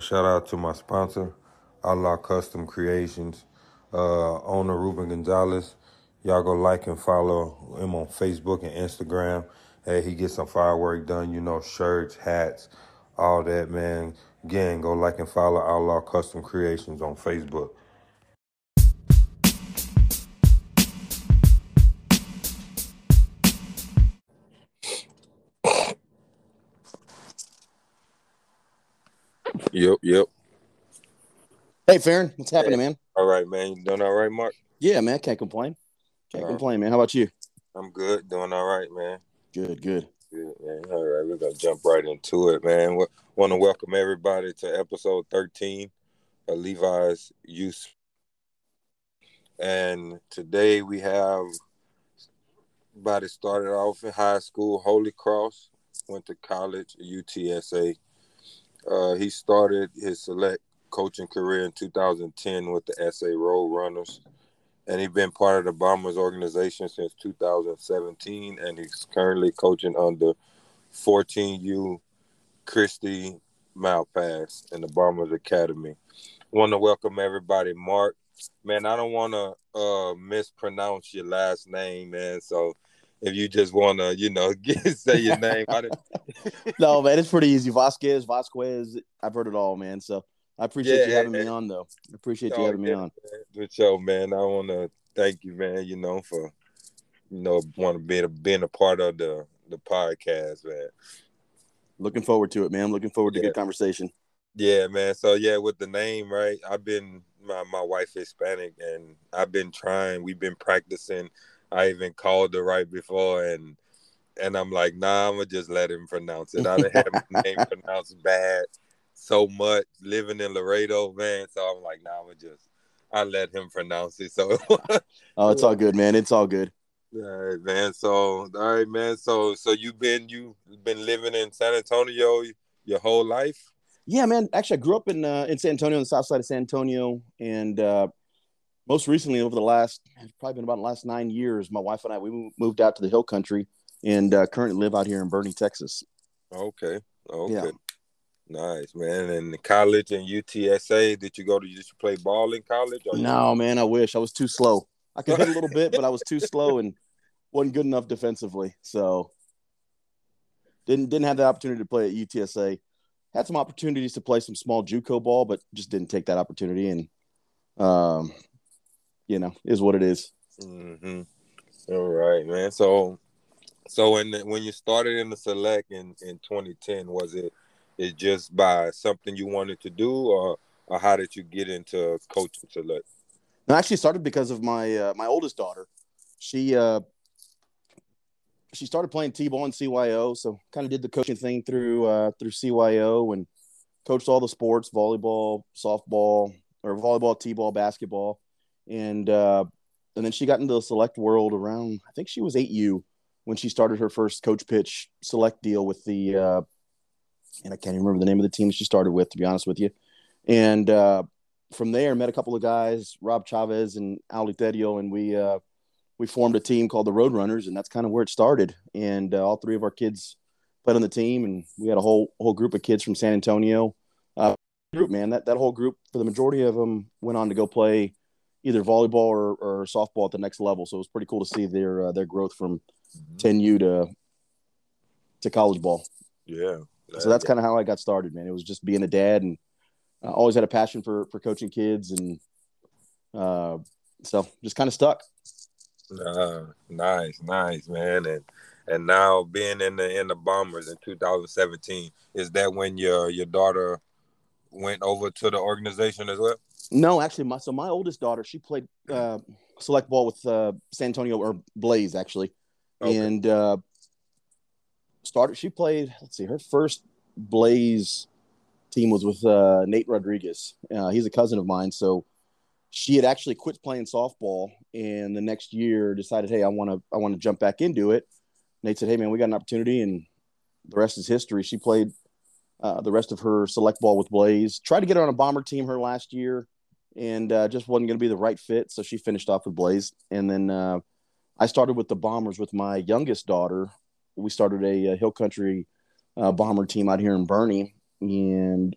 Shout out to my sponsor, Outlaw Custom Creations, uh, owner Ruben Gonzalez. Y'all go like and follow him on Facebook and Instagram. Hey, he gets some firework done, you know, shirts, hats, all that, man. Again, go like and follow Outlaw Custom Creations on Facebook. Yep, yep. Hey, Farron, what's happening, man? All right, man. You doing all right, Mark? Yeah, man, can't complain. Can't All right. complain, man. How about you? I'm good. Doing all right, man. Good, good. Good, man. All right, we're gonna jump right into it, man. We Want to welcome everybody to episode 13 of Levi's Youth. And today we have everybody started off in high school, Holy Cross, went to college, UTSA. Uh, he started his select coaching career in 2010 with the SA Road Runners, and he's been part of the Bombers organization since 2017, and he's currently coaching under 14U Christy Malpass in the Bombers Academy. Want to welcome everybody, Mark. Man, I don't want to uh, mispronounce your last name, man. So if you just want to, you know, say your name, no, man, it's pretty easy. Vasquez, Vasquez. I've heard it all, man. So I appreciate you Yeah, having me on, though. I appreciate you having me on. Good show, man. I want to thank you, man. You know for you know want to be a, being a part of the the podcast, man. Looking forward to it, man. Looking forward to Yeah. good conversation. Yeah, man. So yeah, with the name, right? I've been my my wife Hispanic, and I've been trying. We've been practicing. I even called her right before, and and I'm like, nah, I'm gonna just let him pronounce it. I done had my name pronounced bad so much living in Laredo, man. So I'm like, nah, I'm gonna just I let him pronounce it. So Oh, it's all good, man. It's all good. All right, man. So, all right, man. So, so you've been you been living in San Antonio your whole life? Yeah, man. Actually, I grew up in uh, in San Antonio, on the south side of San Antonio, and uh, most recently, over the last it's probably been about the last nine years, my wife and I we moved out to the Hill Country and uh, currently live out here in Boerne, Texas. Okay, okay, Yeah. nice, man. And college and UTSA, did you go to? Did you play ball in college? Or you- No, man, I wish I was too slow. I could hit a little bit, but I was too slow and wasn't good enough defensively. So didn't didn't have the opportunity to play at UTSA. Had some opportunities to play some small JUCO ball, but just didn't take that opportunity. And um, you know, is what it is. Mhm. All right, man. So, so when when you started in the select in in 2010, was it it just by something you wanted to do, or or how did you get into coaching select? I actually started because of my uh, my oldest daughter. She uh, she started playing t-ball in CYO, so kind of did the coaching thing through uh, through CYO and coached all the sports: volleyball, softball, or volleyball, t-ball, basketball, and uh, and then she got into the select world around I think she was eight U when she started her first coach pitch select deal with the uh, and I can't even remember the name of the team she started with to be honest with you, and uh, from there met a couple of guys, Rob Chavez and Ali Terio, and we uh, we formed a team called the Roadrunners, and that's kind of where it started. And uh, all three of our kids played on the team, and we had a whole whole group of kids from San Antonio. Uh, group, man, that that whole group for the majority of them went on to go play either volleyball or, or softball at the next level. So it was pretty cool to see their uh, their growth from 10U to to college ball. Yeah. So that's kind of how I got started, man. It was just being a dad, and I always had a passion for for coaching kids, and uh, so just kind of stuck. Uh, nice, nice, man. And and now being in the in the bombers in 2017, is that when your your daughter went over to the organization as well? No, actually, my so my oldest daughter, she played uh, select ball with uh, San Antonio or Blaze actually, Okay. and uh, started. She played. Let's see, her first Blaze team was with uh, Nate Rodriguez. Uh, he's a cousin of mine, so she had actually quit playing softball, and the next year decided, hey, I want to I want to jump back into it. Nate said, hey man, we got an opportunity, and the rest is history. She played uh, the rest of her select ball with Blaze. Tried to get her on a bomber team her last year, and uh, just wasn't going to be the right fit. So she finished off with Blaze, and then uh, I started with the Bombers with my youngest daughter. We started a, a Hill Country uh, bomber team out here in Boerne, and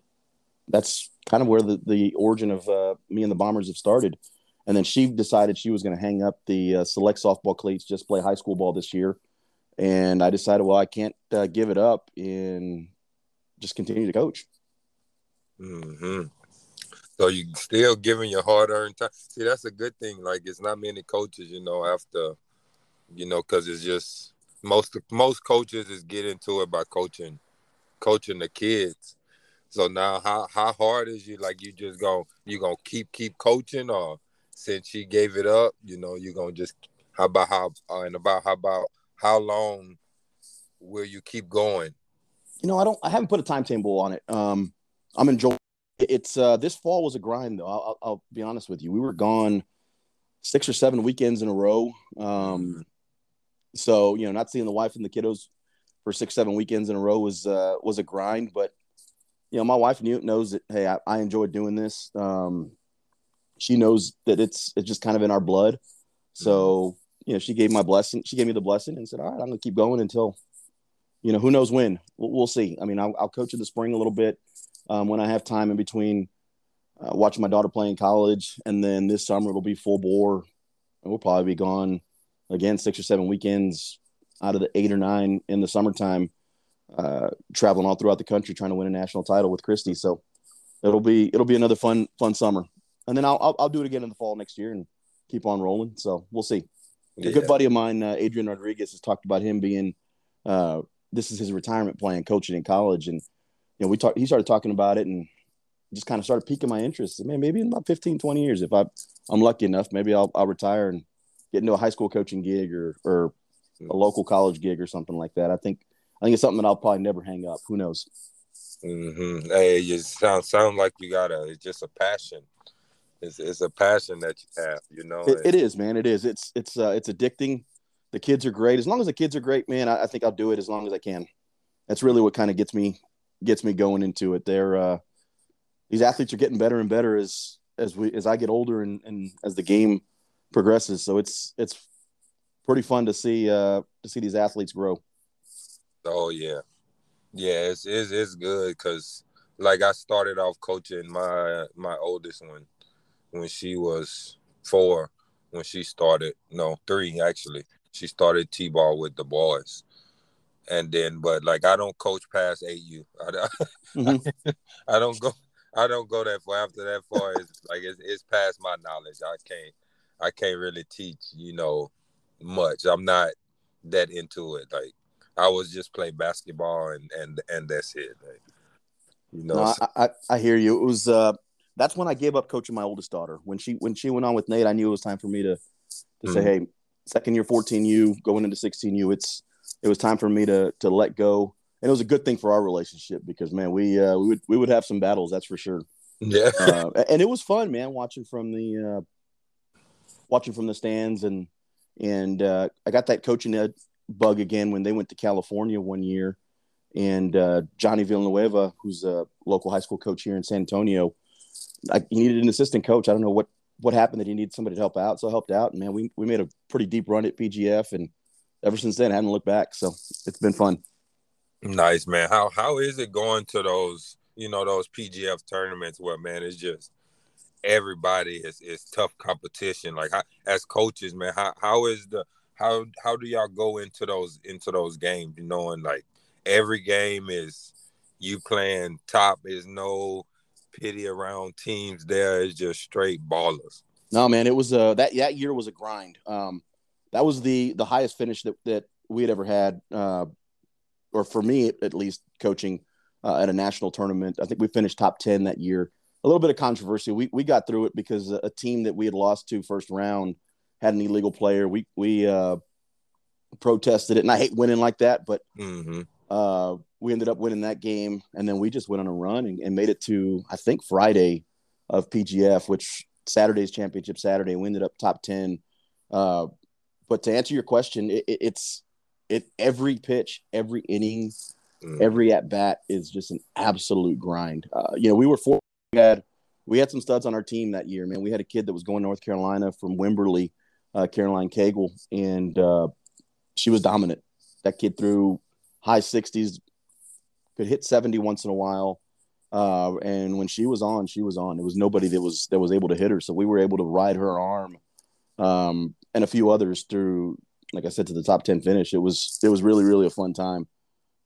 that's kind of where the, the origin of uh, me and the Bombers have started. And then she decided she was going to hang up the select softball cleats, just play high school ball this year. And I decided, well, I can't give it up and just continue to coach. hmm So you still giving your hard earned time. See, that's a good thing. Like it's not many coaches, you know, after, you know, because it's just most most coaches is get into it by coaching, coaching the kids. So now, how how hard is you? Like you just go, you gonna keep keep coaching, or since she gave it up, you know, you're gonna just how about how uh, and about how about how long will you keep going? You know, I don't. I haven't put a timetable on it. Um, I'm enjoying. It's uh, this fall was a grind though. I'll, I'll be honest with you. We were gone six or seven weekends in a row. Um, so you know, not seeing the wife and the kiddos for six, seven weekends in a row was uh, was a grind. But you know, my wife knew knows that hey, I, I enjoy doing this. Um, she knows that it's it's just kind of in our blood. So you know, she gave my blessing. She gave me the blessing and said, "All right, I'm going to keep going until, you know, who knows when. We'll, we'll see. I mean, I'll, I'll, coach in the spring a little bit um, when I have time in between uh, watching my daughter play in college, and then this summer it'll be full bore, and we'll probably be gone again six or seven weekends out of the eight or nine in the summertime uh, traveling all throughout the country trying to win a national title with Christy. So it'll be it'll be another fun fun summer, and then I'll I'll, I'll do it again in the fall next year and keep on rolling. So we'll see. Yeah. A good buddy of mine, uh, Adrian Rodriguez, has talked about him being uh, this is his retirement plan, coaching in college, and you know we talked. He started talking about it and just kind of started piquing my interest. Man, maybe in about 15, 20 years, if I I'm lucky enough, maybe I'll I'll retire and get into a high school coaching gig or or a local college gig or something like that. I think I think it's something that I'll probably never hang up. Who knows? Mm-hmm. Hey, you sound sound like you got a it's just a passion. It's it's a passion that you have, you know. It, it is, man. It is. It's it's uh, it's addicting. The kids are great. As long as the kids are great, man, I, I think I'll do it as long as I can. That's really what kind of gets me gets me going into it. They're uh, these athletes are getting better and better as as we as I get older and, and as the game progresses. So it's it's pretty fun to see uh, to see these athletes grow. Oh yeah, yeah. It's it's, it's good because like I started off coaching my my oldest one when she was four. When she started, no three actually. She started t-ball with the boys, and then but like I don't coach past AU. I, mm-hmm. I don't go. I don't go that far. After that far, it's like it's, it's past my knowledge. I can't. I can't really teach. You know, much. I'm not that into it. Like I was just play basketball and and and that's it. Like, you know, no, I, I, I hear you. It was uh that's when I gave up coaching my oldest daughter. When she when she went on with Nate, I knew it was time for me to to mm-hmm. say, hey, second year 14U, going into 16U, it's it was time for me to to let go. And it was a good thing for our relationship because man, we uh, we would we would have some battles, that's for sure. Yeah, uh, and it was fun, man, watching from the uh, watching from the stands and and uh, I got that coaching ed bug again when they went to California one year. And uh, Johnny Villanueva, who's a local high school coach here in San Antonio, I, he needed an assistant coach. I don't know what what happened that he needed somebody to help out, so I helped out. And man, we we made a pretty deep run at PGF, and ever since then, I haven't looked back. So it's been fun. Nice man. How how is it going to those you know those PGF tournaments where man it's just everybody is is tough competition. Like how, as coaches, man, how how is the how how do y'all go into those into those games? You know, and like every game is you playing top. Is no pity around teams. There is just straight ballers. No, man, it was uh that that year was a grind. Um, that was the the highest finish that that we had ever had, uh, or for me at least, coaching uh, at a national tournament. I think we finished top ten that year. A little bit of controversy. We we got through it because a team that we had lost to first round had an illegal player. We we uh, protested it, and I hate winning like that, but mm-hmm. Uh, we ended up winning that game, and then we just went on a run and, and, made it to I think Friday of PGF, which Saturday's championship Saturday. We ended up top ten. Uh, but to answer your question, it, it, it's it every pitch, every inning, mm. every at bat is just an absolute grind. Uh, you know, we were four. We had we had some studs on our team that year, man. We had a kid that was going North Carolina from Wimberley uh, Caroline Cagle, and uh, she was dominant. That kid threw high 60s, could hit 70 once in a while. Uh, and when she was on, she was on. There was nobody that was that was able to hit her, so we were able to ride her arm, um, and a few others through. Like I said, to the top ten finish. It was it was really really a fun time.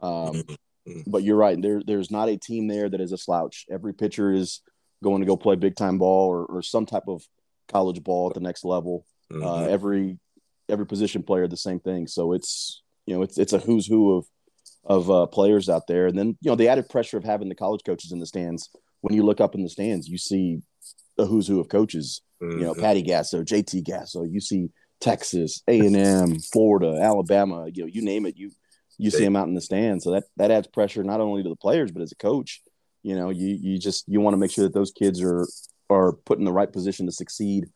Um, mm-hmm. but you're right. There there's not a team there that is a slouch. Every pitcher is going to go play big time ball or, or some type of college ball at the next level. Uh, mm-hmm. Uh, every every position player the same thing. So it's you know it's it's a who's who of of uh, players out there, and then you know the added pressure of having the college coaches in the stands. When you look up in the stands, you see the who's who of coaches. Mm-hmm. You know, mm-hmm. Patty Gasso, JT Gasso. You see Texas, A and M, Florida, Alabama. You know, you name it. You you see them out in the stands. So that that adds pressure not only to the players but as a coach. You know, you you just you want to make sure that those kids are are put in the right position to succeed,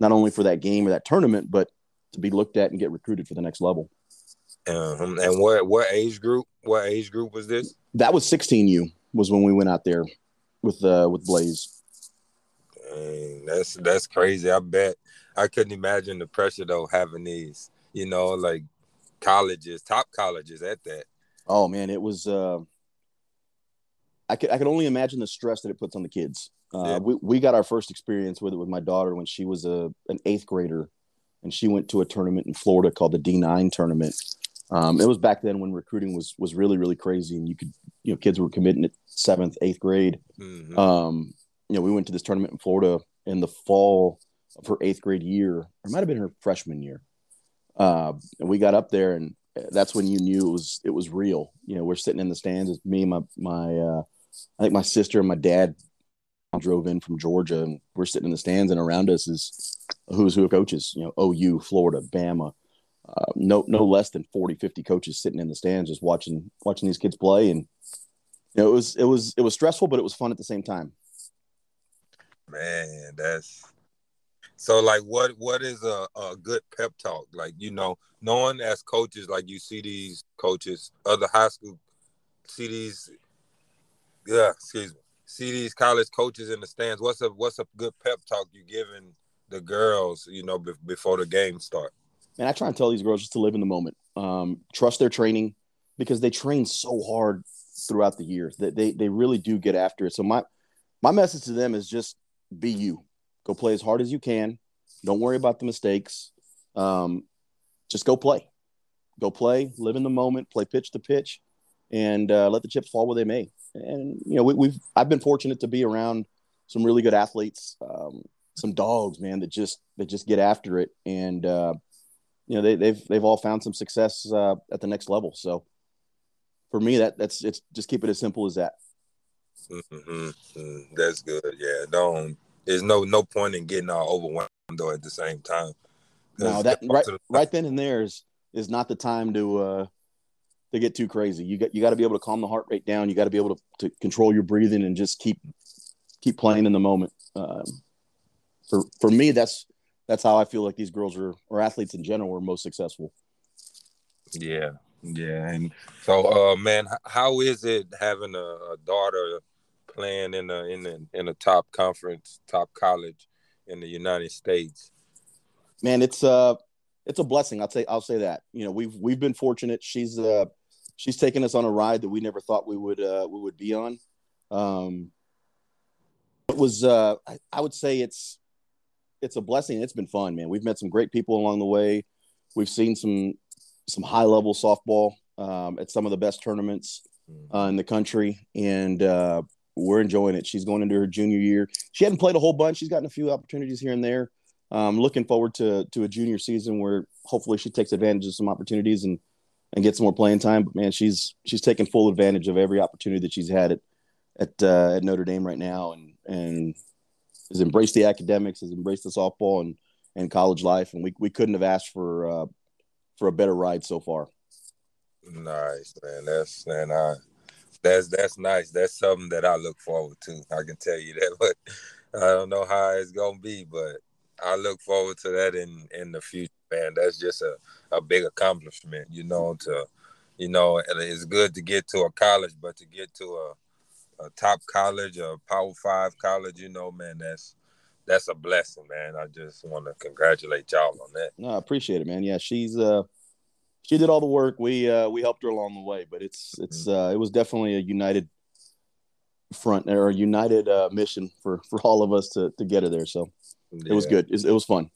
not only for that game or that tournament, but to be looked at and get recruited for the next level. Um, and what what age group? What age group was this? That was 16U was when we went out there with uh with Blaze. Dang, that's that's crazy. I bet I couldn't imagine the pressure though having these, you know, like colleges, top colleges at that. Oh man, it was. uh I could I could only imagine the stress that it puts on the kids. Uh, yeah. we, we got our first experience with it with my daughter when she was a an eighth grader, and she went to a tournament in Florida called the D9 tournament. Um, it was back then when recruiting was was really really crazy, and you could you know kids were committing at seventh, eighth grade. Mm-hmm. Um, you know, we went to this tournament in Florida in the fall of her eighth grade year, or it might have been her freshman year. Uh, and we got up there, and that's when you knew it was it was real. You know, we're sitting in the stands. It's me, my my, uh, I think my sister and my dad drove in from Georgia, and we're sitting in the stands, and around us is who's who of coaches. You know, OU, Florida, Bama, uh, no no less than 40, 50 coaches sitting in the stands just watching watching these kids play, and you know, it was it was it was stressful, but it was fun at the same time. Man, that's so like what what is a, a good pep talk? Like, you know, knowing as coaches, like you see these coaches, other high school see these yeah, excuse me see these college coaches in the stands. What's a what's a good pep talk you giving the girls, you know, be, before the game start? Man, I try and tell these girls just to live in the moment. Um, trust their training because they train so hard throughout the year that they they really do get after it. So my my message to them is just be you. Go play as hard as you can. Don't worry about the mistakes. Um, just go play. Go play. Live in the moment. Play pitch to pitch, and uh, let the chips fall where they may and you know we, have I've been fortunate to be around some really good athletes, um, some dogs, man, that just that just get after it, and uh, you know they, have they've, they've all found some success uh, at the next level. So for me, that that's it's just keep it as simple as that. Mm-hmm. Mm-hmm. That's good. Yeah, don't. There's no no point in getting all overwhelmed though at the same time. No, that right the- right then and there is is not the time to uh, to get too crazy. You got you got to be able to calm the heart rate down. You got to be able to, to control your breathing and just keep keep playing in the moment. Um, for for me, that's that's how I feel like these girls are or athletes in general are most successful. Yeah, yeah, and so, uh, man, how is it having a, a daughter playing in a in a in a top conference, top college in the United States? Man, it's uh it's a blessing. I'll say I'll say that. You know, we've we've been fortunate. She's uh she's taken us on a ride that we never thought we would uh, we would be on. Um, it was uh, I, I, would say it's it's a blessing. It's been fun, man. We've met some great people along the way. We've seen some some high level softball um, at some of the best tournaments uh, in the country, and uh, we're enjoying it. She's going into her junior year. She hadn't played a whole bunch. She's gotten a few opportunities here and there. Um, looking forward to to a junior season where hopefully she takes advantage of some opportunities and and get some more playing time. But man, she's she's taking full advantage of every opportunity that she's had at at, uh, at Notre Dame right now, and and has embraced the academics, has embraced the softball and and college life, and we we couldn't have asked for uh, for a better ride so far. Nice, man. That's man, I that's that's nice. That's something that I look forward to. I can tell you that, but I don't know how it's gonna be, but I look forward to that in in the future man, that's just a, a big accomplishment, you know, to you know, it's good to get to a college, but to get to a, a top college, a power five college, you know, man, that's that's a blessing, man. I just want to congratulate y'all on that. No, I appreciate it, man. Yeah, she's uh she did all the work. We uh we helped her along the way, but it's it's mm-hmm. uh it was definitely a united front or a united uh, mission for for all of us to to get her there. So yeah. it was good. It, it, was fun.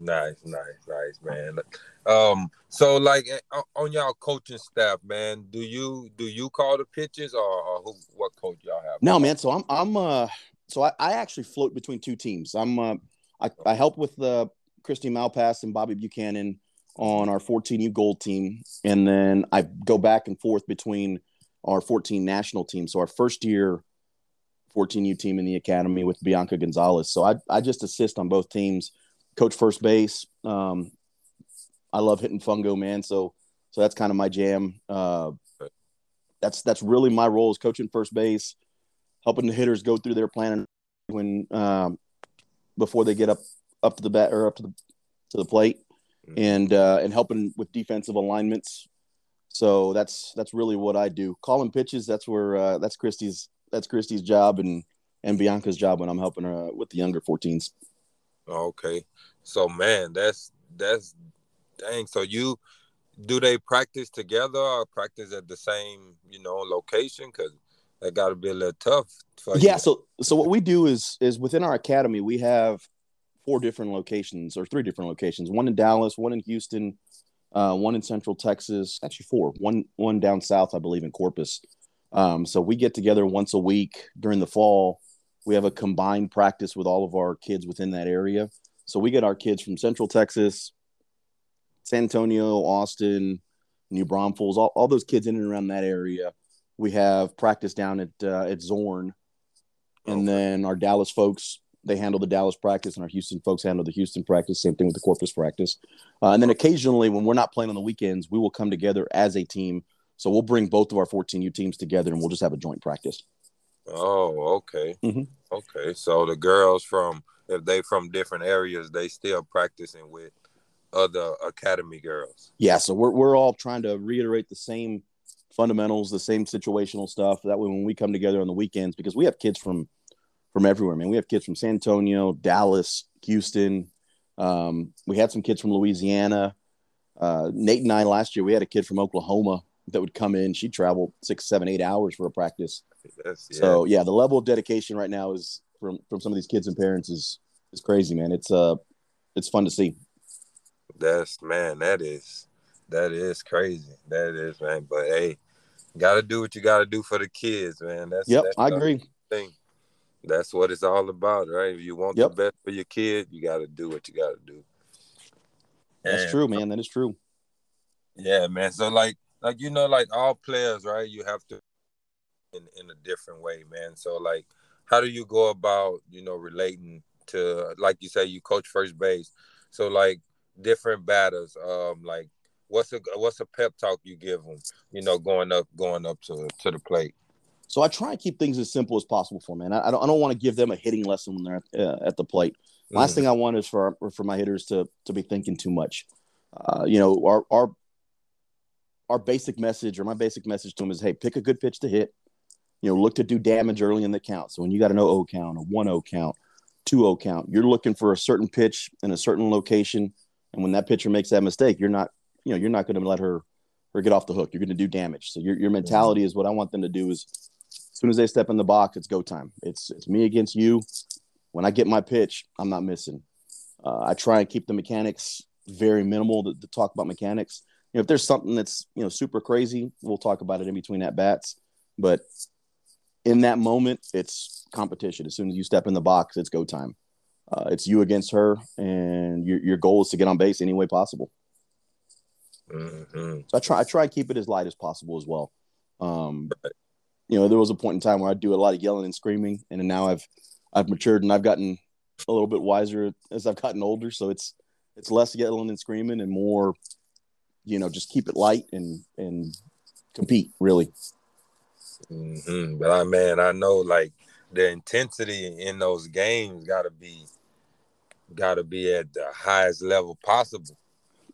Nice, nice, nice, man. Um, so like eh, on y'all coaching staff, man, do you do you call the pitches or, or who, what coach y'all have? No, man. So I'm I'm uh so I, I actually float between two teams. I'm uh I, I help with uh, Christy Malpass and Bobby Buchanan on our 14U gold team, and then I go back and forth between our 14 national team. So our first year 14U team in the academy with Bianca Gonzalez. So I I just assist on both teams, coach first base. Um, I love hitting fungo, man. So so that's kind of my jam. Uh, that's that's really my role is coaching first base, helping the hitters go through their plan when um, before they get up up to the bat or up to the to the plate, mm-hmm. and uh, and helping with defensive alignments. So that's that's really what I do. Calling pitches. That's where uh, that's Christy's that's Christy's job and and Bianca's job when I'm helping her with the younger 14s. Okay, so man, that's that's dang. So you do they practice together or practice at the same you know location? Because that got to be a little tough. yeah. You. So so what we do is is within our academy we have four different locations or three different locations. One in Dallas, one in Houston, uh, one in Central Texas. Actually, four. One one down south, I believe, in Corpus. Um, so we get together once a week during the fall. We have a combined practice with all of our kids within that area. So we get our kids from Central Texas, San Antonio, Austin, New Braunfels, all, all those kids in and around that area. We have practice down at uh, at Zorn, and okay. then our Dallas folks they handle the Dallas practice, and our Houston folks handle the Houston practice. Same thing with the Corpus practice. Uh, and then occasionally, when we're not playing on the weekends, we will come together as a team so we'll bring both of our 14U teams together and we'll just have a joint practice. Oh, okay. Mm-hmm. Okay. So the girls from if they from different areas, they still practicing with other academy girls. Yeah, so we're we're all trying to reiterate the same fundamentals, the same situational stuff. That way when we come together on the weekends, because we have kids from from everywhere, man. We have kids from San Antonio, Dallas, Houston. Um, we had some kids from Louisiana. Uh, Nate and I last year, we had a kid from Oklahoma that would come in. She traveled six, seven, eight hours for a practice. Yeah. So yeah, the level of dedication right now is from from some of these kids and parents is is crazy, man. It's uh it's fun to see. That's man, that is that is crazy. That is man. But hey, gotta do what you gotta do for the kids, man. That's yep, that's I agree. Thing. That's what it's all about, right? If you want yep. the best for your kid, you gotta do what you gotta do. That's and, true, man. That is true. Yeah, man. So like like you know, like all players, right? You have to in in a different way, man. So like, how do you go about you know relating to like you say you coach first base, so like different batters, um, like what's a what's a pep talk you give them, you know, going up going up to to the plate. So I try and keep things as simple as possible for man. I don't, I don't want to give them a hitting lesson when they're at, uh, at the plate. Last mm thing I want is for for my hitters to to be thinking too much. Uh, you know, our our our basic message or my basic message to them is, hey, pick a good pitch to hit. You know, look to do damage early in the count. So when you got an 0 count, a 1 0 count, 2 0 count, you're looking for a certain pitch in a certain location. And when that pitcher makes that mistake, you're not, you know, you're not going to let her her get off the hook. You're going to do damage. So your, your mentality is what I want them to do is as soon as they step in the box, it's go time. It's it's me against you. When I get my pitch, I'm not missing. Uh, I try and keep the mechanics very minimal to, to talk about mechanics you know, if there's something that's you know super crazy, we'll talk about it in between at bats. But in that moment, it's competition. As soon as you step in the box, it's go time. Uh, it's you against her, and your your goal is to get on base any way possible. Mm-hmm. So I try I try to keep it as light as possible as well. Um, you know, there was a point in time where I do a lot of yelling and screaming, and now I've I've matured and I've gotten a little bit wiser as I've gotten older. So it's it's less yelling and screaming and more you know just keep it light and and compete really. Mm-hmm. But I man, I know like the intensity in those games got to be got to be at the highest level possible.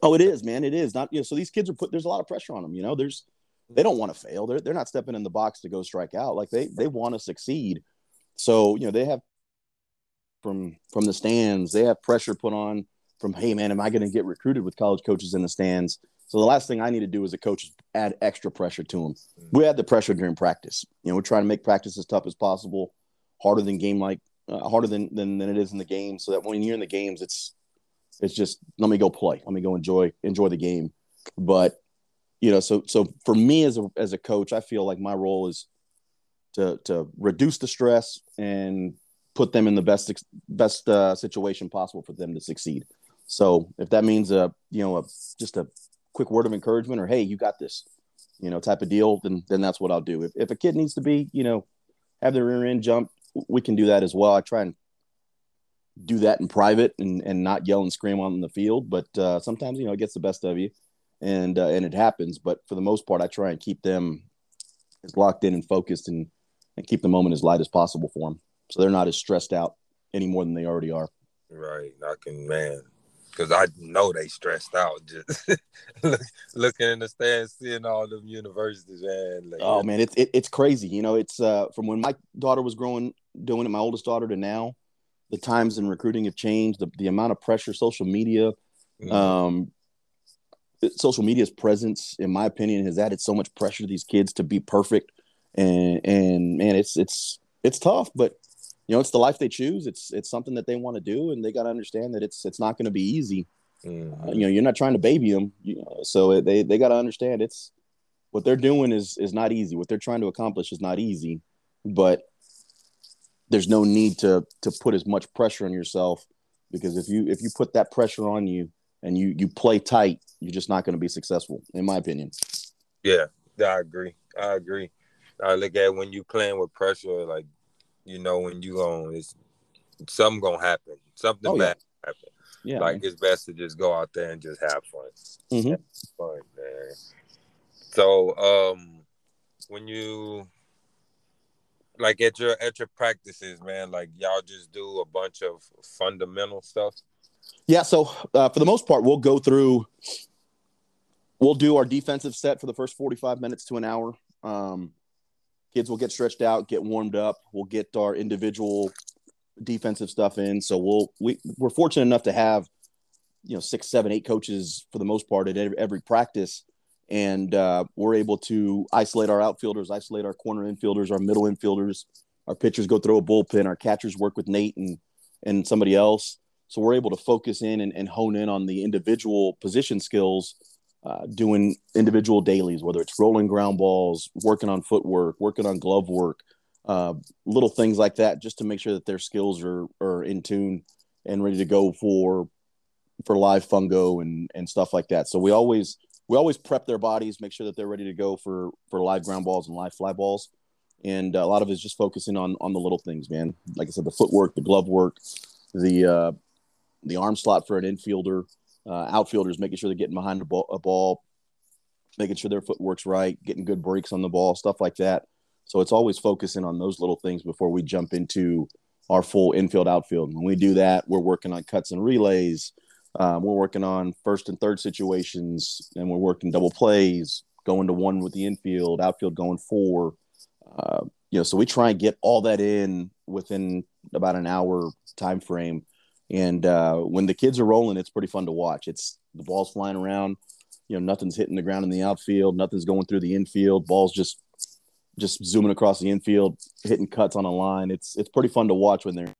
Oh, it is, man. It is not. You know, so these kids are put. There's a lot of pressure on them. You know, there's they don't want to fail. They're they're not stepping in the box to go strike out. Like they they want to succeed. So you know they have from from the stands. They have pressure put on from. Hey, man, am I going to get recruited with college coaches in the stands? So the last thing I need to do as a coach is add extra pressure to them. We had the pressure during practice. You know, we're trying to make practice as tough as possible, harder than game like, uh, harder than, than than it is in the game, so that when you're in the games, it's it's just let me go play, let me go enjoy enjoy the game. But you know, so so for me as a as a coach, I feel like my role is to to reduce the stress and put them in the best best uh, situation possible for them to succeed. So if that means a you know a, just a quick word of encouragement or hey you got this you know type of deal then then that's what I'll do. If if a kid needs to be you know have their rear end jump we can do that as well. I try and do that in private and, and not yell and scream on the field, but uh, sometimes you know it gets the best of you, and uh, and it happens. But for the most part, I try and keep them as locked in and focused and and keep the moment as light as possible for them, so they're not as stressed out any more than they already are. Right, I can man, because I know they stressed out just looking in the stands, seeing all them universities, man. Like, oh man, it's it, it's crazy. You know, it's uh, from when my daughter was growing, doing it, my oldest daughter, to now, the times in recruiting have changed. The the amount of pressure, social media, mm-hmm. um, social media's presence, in my opinion, has added so much pressure to these kids to be perfect, and and man, it's it's it's tough, but you know, it's the life they choose. It's it's something that they want to do, and they got to understand that it's it's not going to be easy. Mm-hmm. Uh, you know, you're not trying to baby them, you know, so they they got to understand it's what they're doing is is not easy. What they're trying to accomplish is not easy, but there's no need to to put as much pressure on yourself because if you if you put that pressure on you and you you play tight, you're just not going to be successful, in my opinion. Yeah, I agree. I agree. I look at when you playing with pressure, like you know when you going it's something gonna happen. Something oh, bad yeah. happen. Yeah. Like it's best to just go out there and just have fun. Mm-hmm. Have fun, man. So um when you like at your at your practices, man, like y'all just do a bunch of fundamental stuff? Yeah, so uh, for the most part, we'll go through. We'll do our defensive set for the first forty-five minutes to an hour. Um, kids will get stretched out, get warmed up. We'll get our individual defensive stuff in. So we'll we we're fortunate enough to have you know six, seven, eight coaches for the most part at every, every practice, and uh, we're able to isolate our outfielders, isolate our corner infielders, our middle infielders. Our pitchers go throw a bullpen. Our catchers work with Nate and and somebody else. So we're able to focus in and, and hone in on the individual position skills uh, doing individual dailies, whether it's rolling ground balls, working on footwork, working on glove work, uh, little things like that, just to make sure that their skills are are in tune and ready to go for for live fungo and and stuff like that. So we always we always prep their bodies, make sure that they're ready to go for for live ground balls and live fly balls. And a lot of it is just focusing on on the little things, man. Like I said, the footwork, the glove work, the uh, the arm slot for an infielder, uh, outfielders making sure they're getting behind a ball, a ball, making sure their footwork's right, getting good breaks on the ball, stuff like that. So it's always focusing on those little things before we jump into our full infield outfield. When we do that, we're working on cuts and relays. Um, we're working on first and third situations, and we're working double plays, going to one with the infield, outfield going four. Uh, you know, so we try and get all that in within about an hour time frame and uh, when the kids are rolling, it's pretty fun to watch. It's the ball's flying around. You know, nothing's hitting the ground in the outfield. Nothing's going through the infield. Balls just just zooming across the infield, hitting cuts on a line. It's it's pretty fun to watch when they're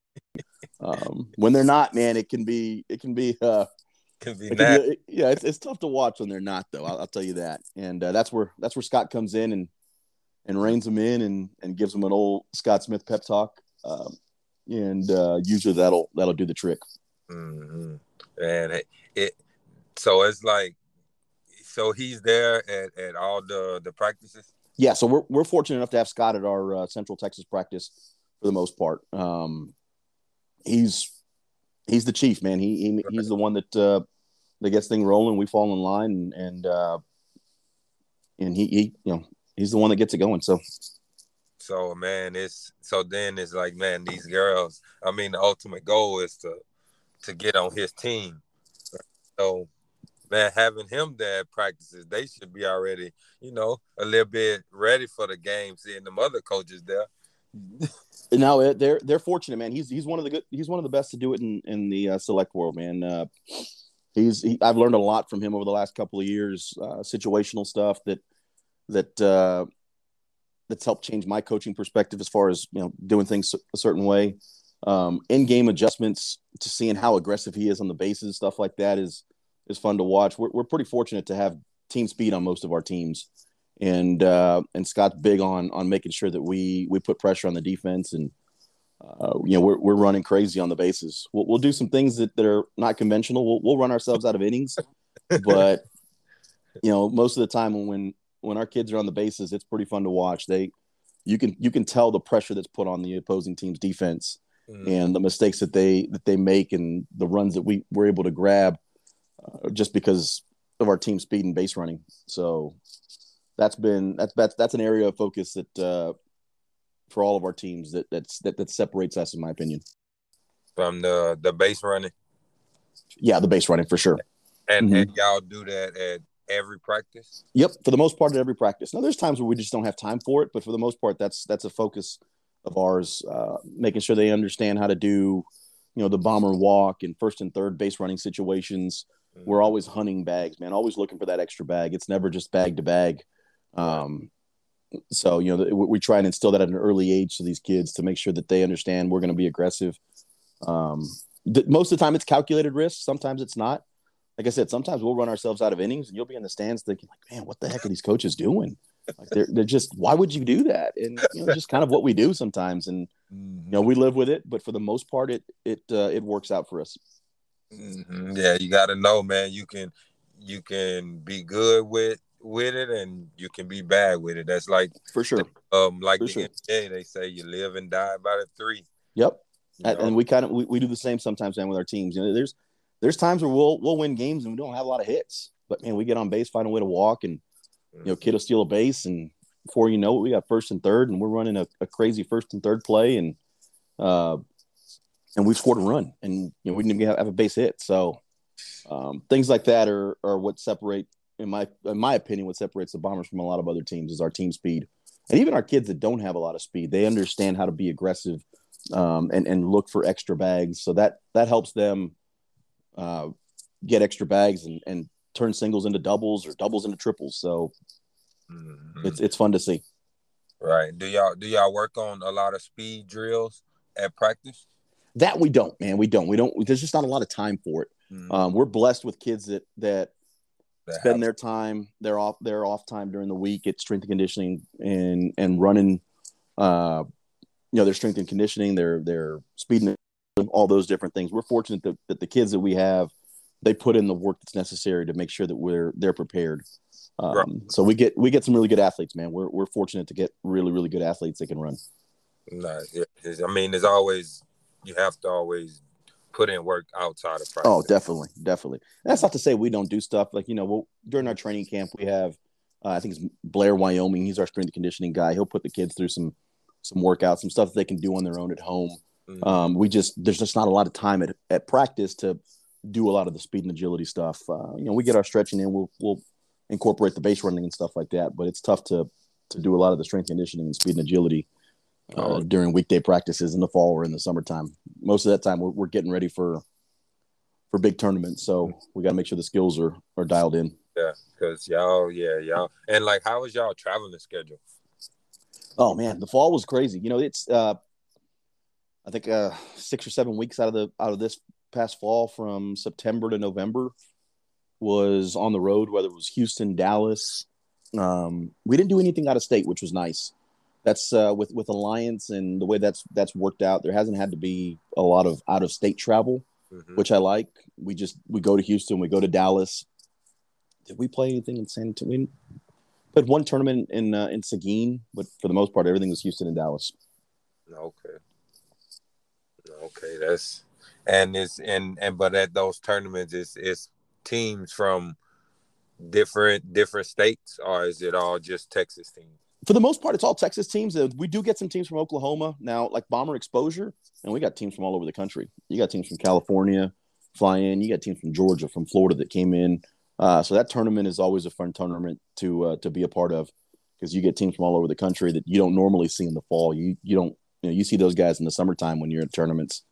um, when they're not. Man, it can be it can be. Uh, can be, it can be yeah, it's, it's tough to watch when they're not though. I'll, I'll tell you that. And uh, that's where that's where Scott comes in and and reins them in and and gives them an old Scott Smith pep talk. Um, and uh, usually that'll that'll do the trick. Mm-hmm. And it, it, so it's like so he's there at, at all the the practices. Yeah, so we're we're fortunate enough to have Scott at our uh, Central Texas practice for the most part. Um, he's he's the chief man. He, he he's the one that uh, that gets things rolling. We fall in line and and uh, and he, he you know he's the one that gets it going. So so man, it's so then it's like, man, these girls. I mean, the ultimate goal is to to get on his team. So man, having him there at practices, they should be already, you know, a little bit ready for the game. Seeing them other coaches there. now they're they're fortunate, man. He's he's one of the good. He's one of the best to do it in in the uh, select world, man. Uh, he's he, I've learned a lot from him over the last couple of years, uh, situational stuff that that uh, that's helped change my coaching perspective as far as you know doing things a certain way. Um, in game adjustments to seeing how aggressive he is on the bases, stuff like that is is fun to watch. We're we're pretty fortunate to have team speed on most of our teams, and uh, and Scott's big on on making sure that we we put pressure on the defense and. Uh, you know, we're, we're running crazy on the bases. We'll, we'll do some things that, that are not conventional. We'll, we'll run ourselves out of innings, but you know, most of the time when when our kids are on the bases, it's pretty fun to watch. They you can you can tell the pressure that's put on the opposing team's defense mm. and the mistakes that they that they make and the runs that we were able to grab uh, just because of our team speed and base running. So that's been that's that's that's an area of focus that uh, for all of our teams that that's that, that separates us in my opinion from the the base running. Yeah, the base running for sure. And, mm-hmm. and y'all do that at every practice? Yep, for the most part at every practice. Now there's times where we just don't have time for it, but for the most part that's that's a focus of ours uh, making sure they understand how to do you know the bomber walk and first and third base running situations. Mm-hmm. We're always hunting bags, man, always looking for that extra bag. It's never just bag to bag. Um, so you know we try and instill that at an early age to these kids to make sure that they understand we're going to be aggressive. Um, th- most of the time it's calculated risk. Sometimes it's not like I said, sometimes we'll run ourselves out of innings, and you'll be in the stands thinking, like, man, what the heck are these coaches doing? Like they're they're just why would you do that? And you know, just kind of what we do sometimes, and you know, we live with it. But for the most part, it it uh, it works out for us. Mm-hmm. Yeah, you got to know, man. You can you can be good with with it, and you can be bad with it. That's like for sure. Um, like for the sure. NBA, they say you live and die by the three. Yep. You know? And we kind of we, we do the same sometimes, man, with our teams. You know, there's there's times where we'll we'll win games and we don't have a lot of hits, but man, we get on base, find a way to walk, and you know, kid will steal a base, and before you know it, we got first and third, and we're running a, a crazy first and third play, and uh, and we've scored a run, and you know, we didn't even have, have a base hit. So um, things like that are are what separate, in my in my opinion, what separates the Bombers from a lot of other teams is our team speed, and even our kids that don't have a lot of speed, they understand how to be aggressive um, and and look for extra bags. So that that helps them uh, get extra bags and, and turn singles into doubles or doubles into triples. So mm-hmm. it's it's fun to see. Right. Do y'all do y'all work on a lot of speed drills at practice? That we don't, man. We don't. We don't. There's just not a lot of time for it. Mm-hmm. Um, we're blessed with kids that that, that spend their time, their off their off time during the week at strength and conditioning and and running. Uh, you know, their strength and conditioning, their their speed and all those different things. We're fortunate that, that the kids that we have, they put in the work that's necessary to make sure that we're they're prepared. Um, right. So we get we get some really good athletes, man. We're we're fortunate to get really really good athletes that can run. Nice. I mean, there's always you have to always put in work outside of practice. Oh, definitely, definitely. That's not to say we don't do stuff like you know. Well, during our training camp, we have uh, I think it's Blair, Wyoming. He's our strength conditioning guy. He'll put the kids through some some workouts, some stuff that they can do on their own at home. Mm-hmm. Um, we just there's just not a lot of time at, at practice to do a lot of the speed and agility stuff. Uh, you know, we get our stretching in, we'll we'll incorporate the base running and stuff like that, but it's tough to to do a lot of the strength conditioning and speed and agility uh, during weekday practices in the fall or in the summertime. Most of that time, we're, we're getting ready for for big tournaments, so we got to make sure the skills are are dialed in. Yeah, because y'all, yeah, y'all, and like, how was y'all traveling schedule? Oh man, the fall was crazy. You know, it's uh, I think uh, six or seven weeks out of the out of this past fall from September to November was on the road, whether it was Houston, Dallas. Um, we didn't do anything out of state, which was nice. That's uh, with with Alliance and the way that's that's worked out. There hasn't had to be a lot of out of state travel, mm-hmm. which I like. We just we go to Houston, we go to Dallas. Did we play anything in San Antonio? But one tournament in uh, in Seguin, but for the most part, everything was Houston and Dallas. Okay. Okay, that's and it's and and but at those tournaments, it's it's teams from different different states, or is it all just Texas teams? For the most part, it's all Texas teams. We do get some teams from Oklahoma now, like Bomber Exposure, and we got teams from all over the country. You got teams from California fly in. You got teams from Georgia, from Florida that came in. Uh, so that tournament is always a fun tournament to uh, to be a part of because you get teams from all over the country that you don't normally see in the fall. You you don't you know you see those guys in the summertime when you're at tournaments.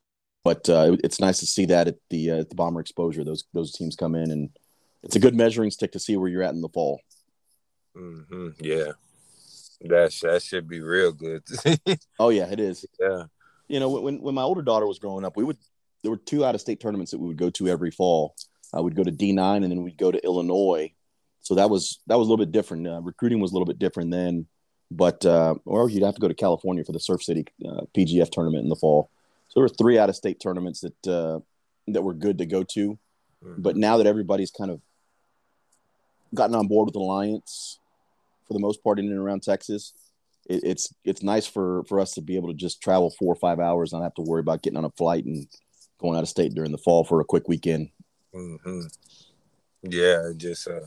but uh, it's nice to see that at the uh, at the bomber exposure. Those those teams come in, and it's a good measuring stick to see where you're at in the fall. Mm-hmm. Yeah, that that should be real good. oh yeah, it is. Yeah, you know when when my older daughter was growing up, we would there were two out of state tournaments that we would go to every fall. Uh, we'd go to D nine, and then we'd go to Illinois. So that was that was a little bit different. Uh, recruiting was a little bit different then, but uh, or you'd have to go to California for the Surf City uh, PGF tournament in the fall. So there were three out of state tournaments that uh, that were good to go to. Mm-hmm. But now that everybody's kind of gotten on board with Alliance, for the most part in and around Texas, it, it's it's nice for for us to be able to just travel four or five hours, and not have to worry about getting on a flight and going out of state during the fall for a quick weekend. Mm-hmm. Yeah, just uh,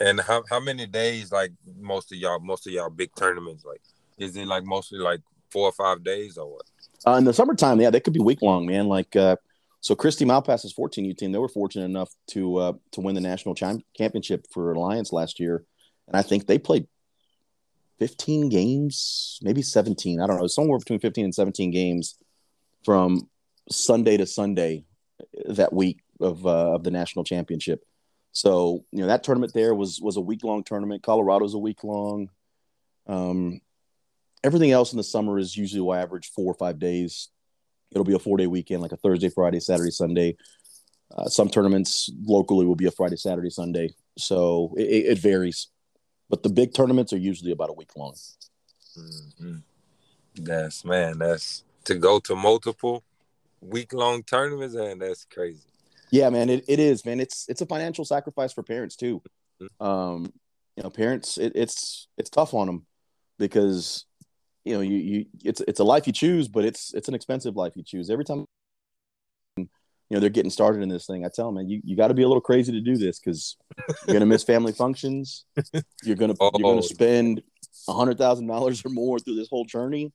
and how how many days like most of y'all most of y'all big tournaments like is it like mostly like four or five days or what? Uh, in the summertime, yeah, they could be week long, man. Like uh, so, Christy Malpass's 14U team, they were fortunate enough to uh, to win the national championship for Alliance last year, and I think they played 15 games, maybe 17. I don't know, somewhere between 15 and 17 games from Sunday to Sunday that week of uh, of the national championship. So you know that tournament there was was a week long tournament. Colorado's a week long. Um, everything else in the summer is usually average four or five days. It'll be a four day weekend, like a Thursday, Friday, Saturday, Sunday. Uh, some tournaments locally will be a Friday, Saturday, Sunday. So it, it, varies, but the big tournaments are usually about a week long. Mm-hmm. That's man, that's to go to multiple week long tournaments, and that's crazy. Yeah, man, it, it is, man. It's it's a financial sacrifice for parents too. Mm-hmm. Um, you know, parents, it, it's it's tough on them because you know you you it's it's a life you choose, but it's it's an expensive life you choose. Every time you know they're getting started in this thing, I tell them, man, you, you got to be a little crazy to do this because you're gonna miss family functions. You're gonna oh. you're gonna spend a hundred thousand dollars or more through this whole journey.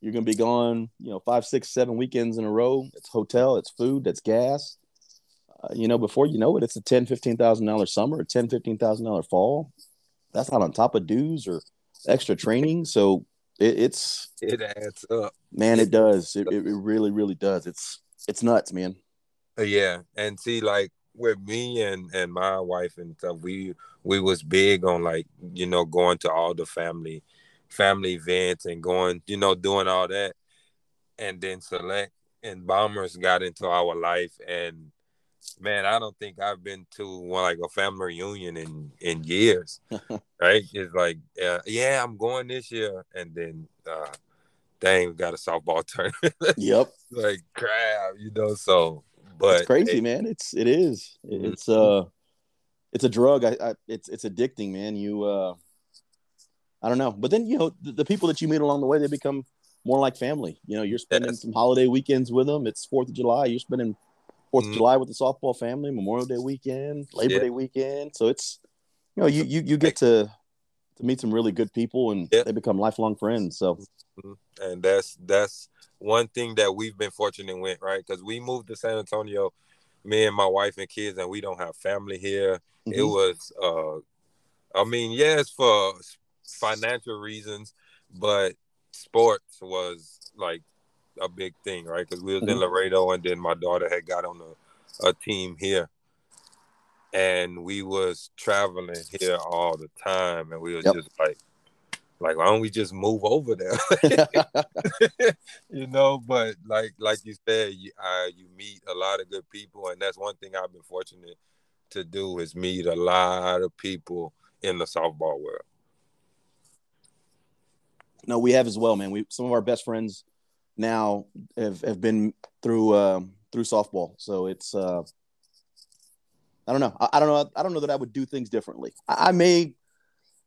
You're gonna be gone, you know, five, six, seven weekends in a row. It's hotel, it's food, that's gas you know, before you know it, it's a ten, fifteen thousand dollar summer, a ten, fifteen thousand dollar fall. That's not on top of dues or extra training. So it, it's it adds up, man. It does. It, it really, really does. It's it's nuts, man. Uh, yeah, and see, like with me and and my wife and stuff, we we was big on like you know going to all the family family events and going you know doing all that, and then select and bombers got into our life and man, I don't think I've been to one like a family reunion in in years. right? It's like, uh, yeah, I'm going this year, and then uh, dang, we got a softball tournament. yep. like crap, you know. So, but it's crazy, man. It's it is. Mm-hmm. It's uh, it's a drug. I, I it's it's addicting, man. You uh, I don't know, but then you know the, the people that you meet along the way, they become more like family. You know, you're spending yes. some holiday weekends with them. It's Fourth of July. You're spending Fourth mm. of July with the softball family, Memorial Day weekend, Labor yeah. Day weekend. So it's you know you you you get to to meet some really good people and yeah. they become lifelong friends. So mm-hmm. and that's that's one thing that we've been fortunate with, right? Because we moved to San Antonio, me and my wife and kids, and we don't have family here. Mm-hmm. It was uh I mean, yes, for financial reasons, but sports was like a big thing, right? Because we was mm-hmm. in Laredo, and then my daughter had got on a, a team here, and we was traveling here all the time, and we was yep. just like, like why don't we just move over there? you know, but like like you said, you uh, you meet a lot of good people, and that's one thing I've been fortunate to do is meet a lot of people in the softball world. No, we have as well, man. We some of our best friends now have, have been through um, through softball. So it's uh, I don't know. I, I, don't know. I don't know that I would do things differently. I, I may.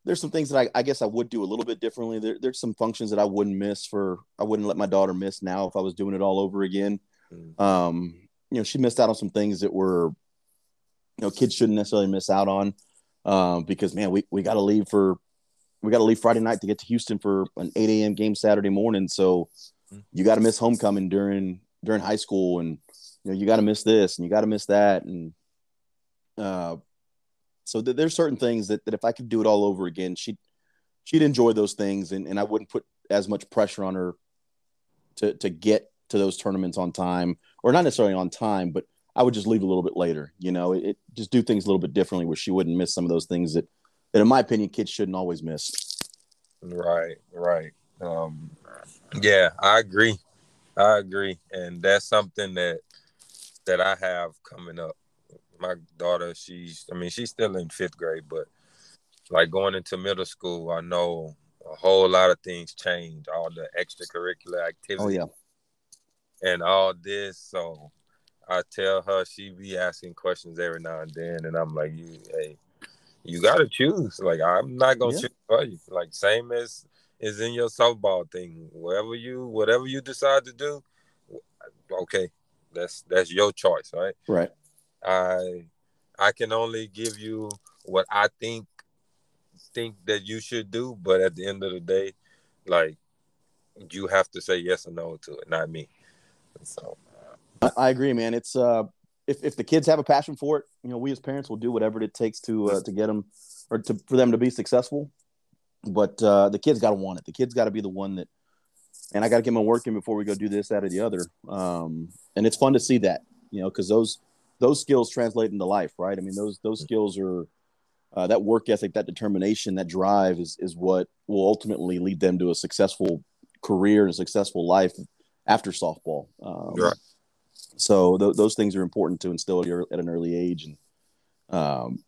There's some things that I, I, guess I would do a little bit differently. There, there's some functions that I wouldn't miss for. I wouldn't let my daughter miss now if I was doing it all over again. Mm. Um, you know, she missed out on some things that were, you know, kids shouldn't necessarily miss out on. Um, because man, we, we got to leave for, we got to leave Friday night to get to Houston for an 8 a.m. game Saturday morning. So, you got to miss homecoming during during high school, and you know you got to miss this and you got to miss that, and uh, so th- there's certain things that, that if I could do it all over again, she'd she'd enjoy those things, and, and I wouldn't put as much pressure on her to to get to those tournaments on time, or not necessarily on time, but I would just leave a little bit later. You know, it, it just do things a little bit differently where she wouldn't miss some of those things that, that in my opinion, kids shouldn't always miss. Right, right. Um, yeah, I agree. I agree, and that's something that that I have coming up. My daughter, she's, I mean, she's still in fifth grade, but like going into middle school, I know a whole lot of things change. All the extracurricular activities, Oh yeah, and all this. So I tell her she be asking questions every now and then, and I'm like, you, hey, you gotta choose. Like I'm not gonna Yeah. choose for you. Like same as is in your softball thing. Whatever you, whatever you decide to do, okay, that's that's your choice, right? right. I I can only give you what I think think that you should do, but at the end of the day, like you have to say yes or no to it, not me. So I, I agree, man. It's uh, if if the kids have a passion for it, you know, we as parents will do whatever it takes to uh, to get them or to for them to be successful. But uh, the kids got to want it. The kids got to be the one that, and I got to get my work in before we go do this, that, or the other. Um, and it's fun to see that, you know, because those those skills translate into life, right? I mean, those those skills are uh, that work ethic, that determination, that drive is is what will ultimately lead them to a successful career and a successful life after softball. Um, Right. So th- those things are important to instill at, your, at an early age, and um,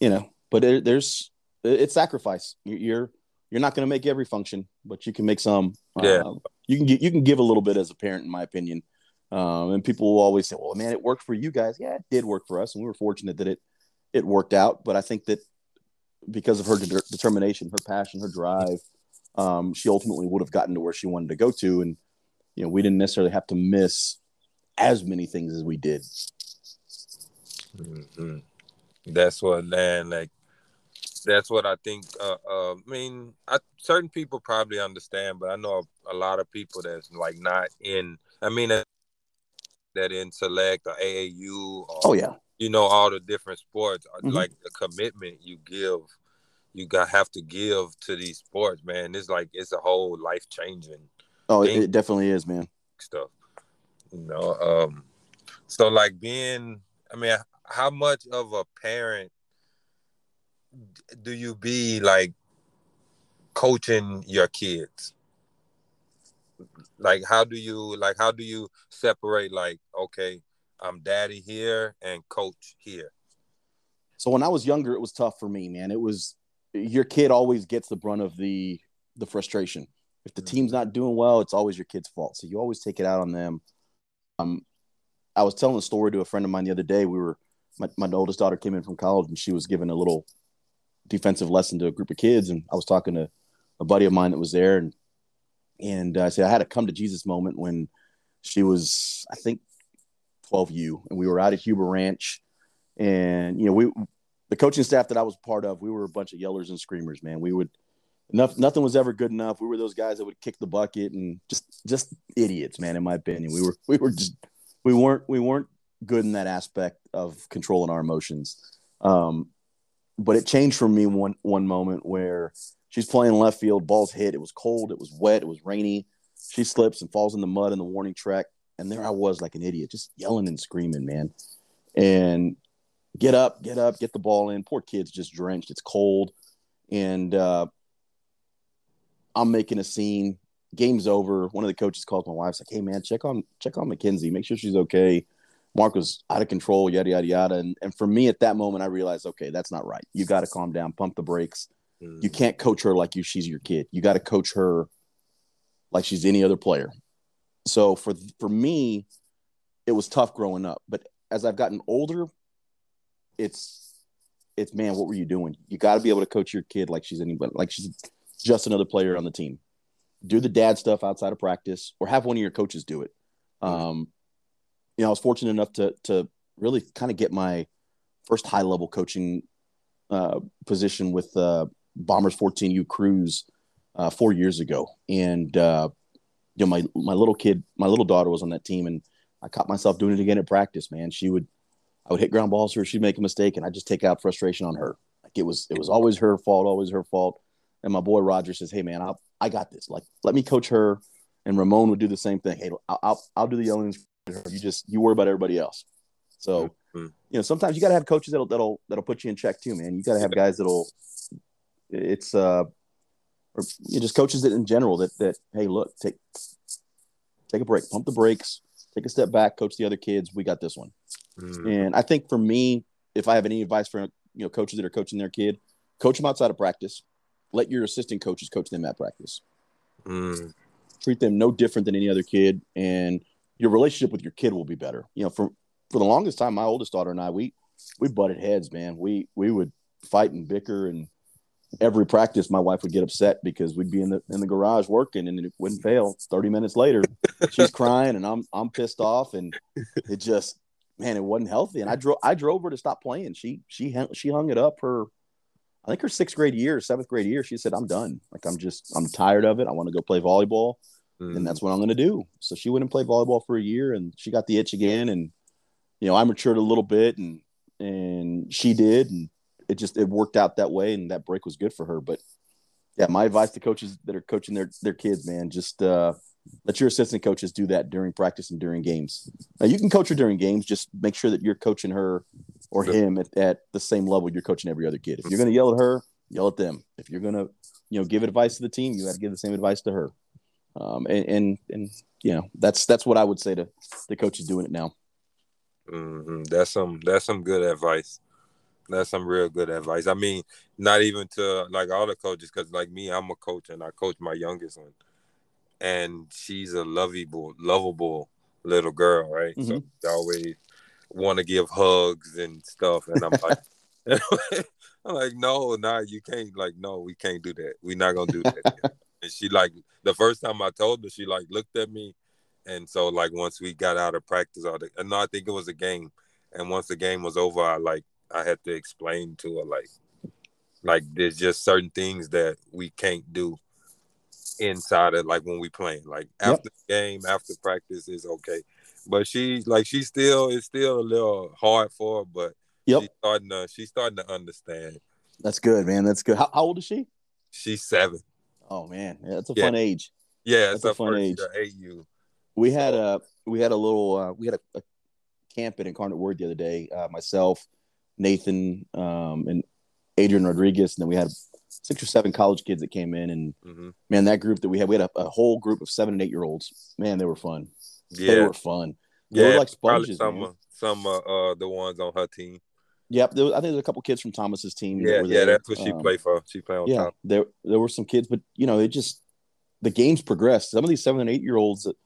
you know, but it, there's it's sacrifice. You- You're you're not going to make every function, but you can make some. Yeah. Um, you can get you can give a little bit as a parent, in my opinion. Um, and people will always say, "Well, man, it worked for you guys." Yeah, it did work for us, and we were fortunate that it it worked out. But I think that because of her de- determination, her passion, her drive, um, she ultimately would have gotten to where she wanted to go to, and you know, we didn't necessarily have to miss as many things as we did. mhm. that's what man like that's what I think. Uh, uh, I mean, I, certain people probably understand, but I know a, a lot of people that's like not in. I mean, that, that in select or AAU or Oh yeah, you know all the different sports uh, Mhm. like the commitment you give you got have to give to these sports man it's like it's a whole life changing oh, it, it definitely is, man. stuff you know um so like being i mean how much of a parent do you be like coaching your kids like how do you like how do you separate like okay i'm daddy here and coach here So when I was younger, it was tough for me, man. It was your kid always gets the brunt of the the frustration. If the team's not doing well, it's always your kid's fault. So you always take it out on them. Um, I was telling a story to a friend of mine the other day. We were my, my oldest daughter came in from college and she was given a little defensive lesson to a group of kids, and I was talking to a buddy of mine that was there, and and I said I had a come to Jesus moment when she was, I think, 12U, and we were out at Huber Ranch, and you know we the coaching staff that I was part of, we were a bunch of yellers and screamers, man. We would enough, nothing was ever good enough. We were those guys that would kick the bucket and just just idiots, man. In my opinion, we were we were just we weren't we weren't good in that aspect of controlling our emotions. Um, but it changed for me one one moment where she's playing left field, ball's hit. It was cold, it was wet, it was rainy. She slips and falls in the mud in the warning track, and there I was like an idiot, just yelling and screaming, man. And get up, get up, get the ball in. Poor kid's just drenched. It's cold, and uh, I'm making a scene. Game's over. One of the coaches calls my wife's like, "Hey man, check on check on Mackenzie. Make sure she's okay." Mark was out of control, yada yada yada. And and for me at that moment, I realized, okay, that's not right. You got to calm down, pump the brakes. You can't coach her like you she's your kid. You got to coach her like she's any other player. So for for me, it was tough growing up. But as I've gotten older, it's it's man, what were you doing? You got to be able to coach your kid like she's anybody, like she's just another player on the team. Do the dad stuff outside of practice, or have one of your coaches do it. Um, you know, I was fortunate enough to to really kind of get my first high level coaching uh, position with uh, Bombers 14U Cruise uh, four years ago, and uh, you know my my little kid, my little daughter was on that team, and I caught myself doing it again at practice. Man, she would I would hit ground balls her, she'd make a mistake, and I just take out frustration on her. Like it was it was always her fault, always her fault. And my boy Roger says, "Hey man, I I got this. Like let me coach her." and Ramon would do the same thing. Hey, I'll I'll, I'll do the yelling. You just you worry about everybody else. So mm-hmm. you know sometimes you got to have coaches that'll that'll that'll put you in check too, man. You got to have guys that'll. It's uh, or just coaches that in general that that hey look take take a break, pump the brakes, take a step back, coach the other kids. We got this one. Mm-hmm. And I think for me, if I have any advice for you know coaches that are coaching their kid, coach them outside of practice. Let your assistant coaches coach them at practice. Mm treat them no different than any other kid, and your relationship with your kid will be better. You know, for for the longest time, my oldest daughter and I, we we butted heads, man. We we would fight and bicker, and every practice, my wife would get upset because we'd be in the in the garage working, and it wouldn't fail. Thirty minutes later, she's crying, and I'm I'm pissed off, and it just man, it wasn't healthy. And I drove I drove her to stop playing. She she she hung it up her I think her sixth grade year, seventh grade year, she said, I'm done. Like, I'm just, I'm tired of it. I want to go play volleyball. Mm. And that's what I'm going to do. So she went and played volleyball for a year and she got the itch again. And, you know, I matured a little bit and, and she did. And it just, it worked out that way. And that break was good for her. But yeah, my advice to coaches that are coaching their, their kids, man, just, uh, let your assistant coaches do that during practice and during games. Now you can coach her during games. Just make sure that you're coaching her or him at, at the same level you're coaching every other kid. If you're going to yell at her, yell at them. If you're going to, you know, give advice to the team, you got to give the same advice to her. Um, and, and, and, you know, that's, that's what I would say to the coaches doing it now. Mm-hmm. That's some, that's some good advice. That's some real good advice. I mean, not even to like all the coaches, because like me, I'm a coach and I coach my youngest one and she's a lovable, lovable little girl, right? Mm-hmm. So always want to give hugs and stuff, and I'm like, I'm like, no, nah, you can't. Like, no, we can't do that. We're not gonna do that. and she like the first time I told her, she like looked at me, and so like once we got out of practice, all the, and no, I think it was a game, and once the game was over, I like I had to explain to her like, like there's just certain things that we can't do inside of like when we playing. Like after yep. the game, after practice is okay. But she like she still it's still a little hard for her, but yep. she's starting to she's starting to understand. That's good, man. That's good. How, how old is she? She's seven. Oh man, yeah, that's a yeah. fun age. Yeah, it's a fun age. AU. We had a we had a little uh, we had a, a camp at Incarnate Word the other day. Uh, myself, Nathan, um, and Adrian Rodriguez, and then we had six or seven college kids that came in, and mm-hmm. man, that group that we had, we had a, a, whole group of seven and eight year olds. Man, they were fun. Yeah. They were fun. They yeah, were like sponges. Some, uh, some uh, uh, the ones on her team. Yep, was, I think there's a couple kids from Thomas's team. Yeah, that yeah, that's what she um, played for. She played on yeah, top. There, there were some kids, but you know, it just the games progressed. Some of these seven and eight year olds that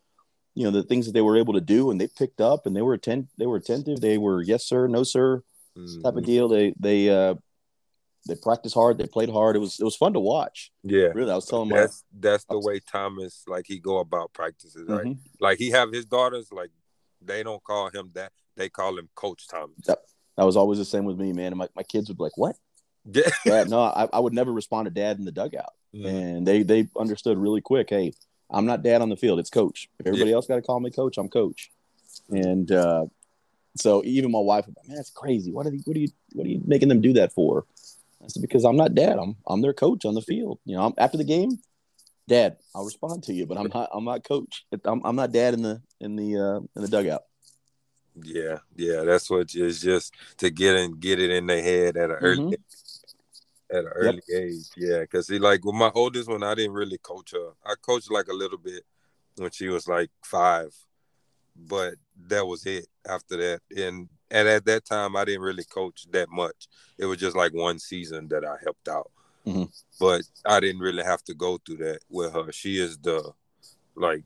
you know the things that they were able to do and they picked up and they were attent they were attentive. They were yes sir, no sir mm-hmm. type of deal. They they uh they practiced hard. They played hard. It was it was fun to watch. Yeah, really. I was telling that's my, that's the way Thomas like he go about practices. Right, mm-hmm. like he have his daughters. Like they don't call him that. They call him Coach Thomas. That was always the same with me, man. And my, my kids would be like, "What?" Yeah, Dad, no, I, I would never respond to Dad in the dugout, mm-hmm. and they they understood really quick. Hey, I'm not Dad on the field. It's Coach. If everybody yeah. else got to call me Coach, I'm Coach. And uh, so even my wife, would be, like, man, that's crazy. What are you, what are you what are you making them do that for? I said, because I'm not dad. I'm I'm their coach on the field. You know, I'm, after the game, dad, I'll respond to you, but I'm not I'm not coach. I'm I'm not dad in the in the uh, in the dugout. Yeah, yeah, that's what it's just to get and get it in their head at an mm-hmm. early at an early yep. age. Yeah, because see, like with my oldest one, I didn't really coach her. I coached like a little bit when she was like five, but that was it. After that, and and at that time I didn't really coach that much. It was just like one season that I helped out. Mm-hmm. But I didn't really have to go through that with her. She is the like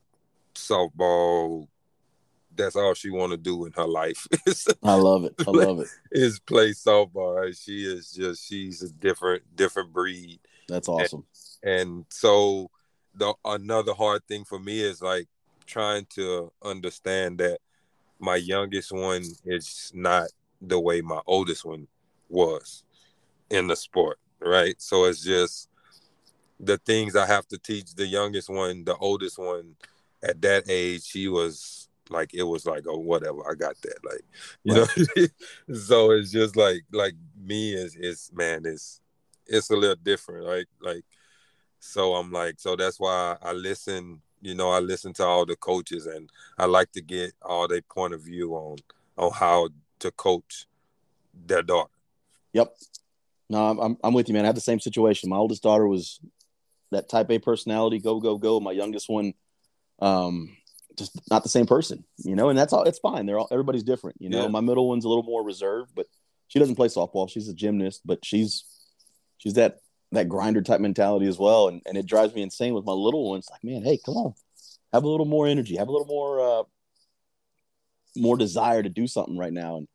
softball. That's all she want to do in her life. I love it. I love it. Is play softball. Right? She is just she's a different different breed. That's awesome. And, and so the another hard thing for me is like trying to understand that my youngest one is not the way my oldest one was in the sport, right? So it's just the things I have to teach the youngest one, the oldest one at that age, she was like it was like oh whatever i got that like you right. know so it's just like like me is is man it's it's a little different like like so i'm like so that's why i listen you know, I listen to all the coaches, and I like to get all their point of view on on how to coach their daughter. Yep. No, I'm I'm with you, man. I have the same situation. My oldest daughter was that type A personality, go go go. My youngest one, um, just not the same person, you know. And that's all. It's fine. They're all everybody's different, you know. Yeah. My middle one's a little more reserved, but she doesn't play softball. She's a gymnast, but she's she's that that grinder type mentality as well, and and it drives me insane with my little ones. Like, man, hey, come on, have a little more energy, have a little more uh, more desire to do something right now. And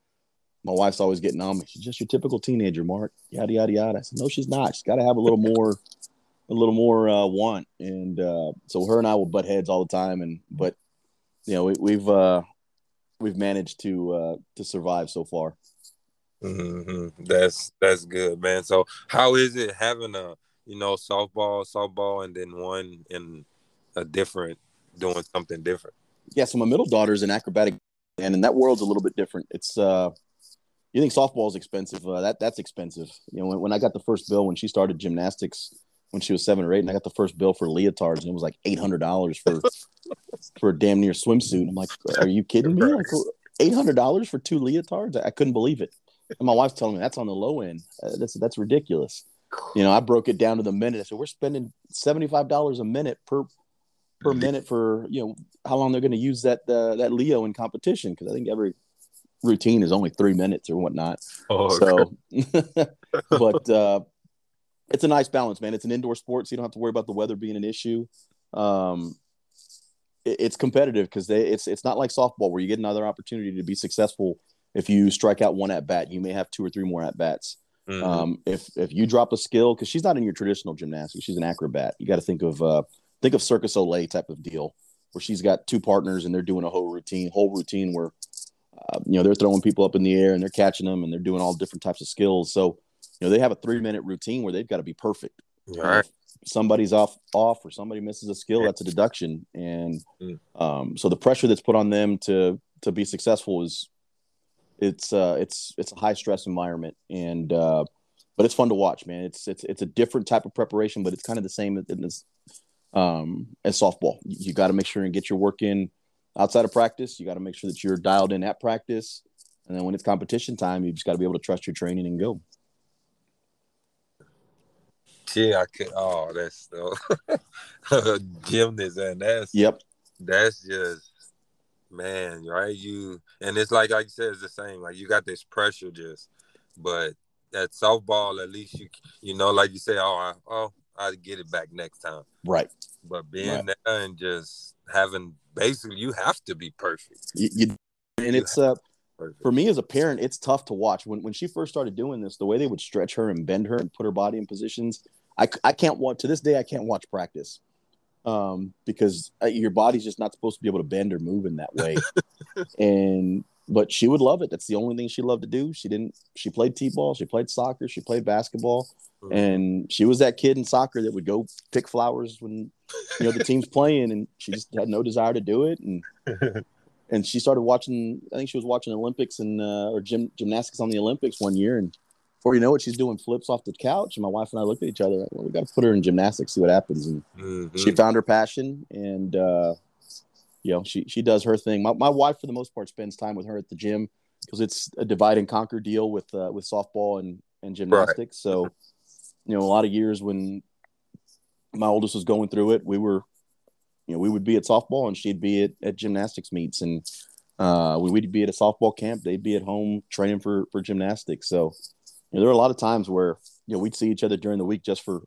my wife's always getting on me. She's just your typical teenager, Mark. Yada yada yada. I said, no, she's not. She's got to have a little more, a little more uh, want. And uh, so her and I will butt heads all the time. And but you know, we, we've uh, we've managed to uh, to survive so far. Mm-hmm. That's that's good, man. So how is it having a you know softball, softball, and then one in a different doing something different? Yeah, so my middle daughter's an acrobatic, and in that world's a little bit different. It's uh, you think softball is expensive? Uh, that that's expensive. You know, when, when I got the first bill when she started gymnastics when she was seven or eight, and I got the first bill for leotards, and it was like eight hundred dollars for for a damn near swimsuit. I'm like, are you kidding me? Like eight hundred dollars for two leotards? I, I couldn't believe it. And my wife's telling me that's on the low end. Uh, that's that's ridiculous. You know, I broke it down to the minute. I said we're spending seventy five dollars a minute per per minute for you know how long they're going to use that uh, that Leo in competition because I think every routine is only three minutes or whatnot. Oh, so, but uh, it's a nice balance, man. It's an indoor sport, so you don't have to worry about the weather being an issue. Um, it, it's competitive because it's it's not like softball where you get another opportunity to be successful if you strike out one at bat, you may have two or three more at bats. Mm-hmm. Um, if if you drop a skill, because she's not in your traditional gymnastics, she's an acrobat. You got to think of uh, think of Cirque du Soleil type of deal, where she's got two partners and they're doing a whole routine, whole routine where uh, you know they're throwing people up in the air and they're catching them and they're doing all different types of skills. So you know they have a three minute routine where they've got to be perfect. All right. somebody's off off or somebody misses a skill, that's a deduction, and mm. um, so the pressure that's put on them to to be successful is it's uh, it's it's a high stress environment, and uh, but it's fun to watch, man. It's it's it's a different type of preparation, but it's kind of the same as um, as softball. You got to make sure and get your work in outside of practice. You got to make sure that you're dialed in at practice, and then when it's competition time, you just got to be able to trust your training and go. Yeah, I could. Oh, that's uh, gymnast, and that's yep. That's just man, right? You and it's like like you said, it's the same. Like you got this pressure just, but at softball, at least you you know, like you say, oh, I, oh, I get it back next time. Right. But being right. there and just having basically, you have to be perfect. You, you and you it's uh for me as a parent, it's tough to watch. When when she first started doing this, the way they would stretch her and bend her and put her body in positions, I I can't watch to this day. I can't watch practice um, because uh, your body's just not supposed to be able to bend or move in that way. and but she would love it. That's the only thing she loved to do. She didn't. She played t-ball. She played soccer. She played basketball. Mm-hmm. And she was that kid in soccer that would go pick flowers when you know the team's playing, and she just had no desire to do it. And and she started watching. I think she was watching Olympics and uh, or gym, gymnastics on the Olympics one year, and before you know it, she's doing flips off the couch. And my wife and I looked at each other. Like, well, we got to put her in gymnastics, see what happens. And mm-hmm. she found her passion, and uh, you know, she she does her thing. My my wife, for the most part, spends time with her at the gym because it's a divide and conquer deal with uh, with softball and and gymnastics. Right. So, you know, a lot of years when my oldest was going through it, we were, you know, we would be at softball and she'd be at, at gymnastics meets and. Uh, we, would be at a softball camp. They'd be at home training for for gymnastics. So you know, there are a lot of times where you know we'd see each other during the week just for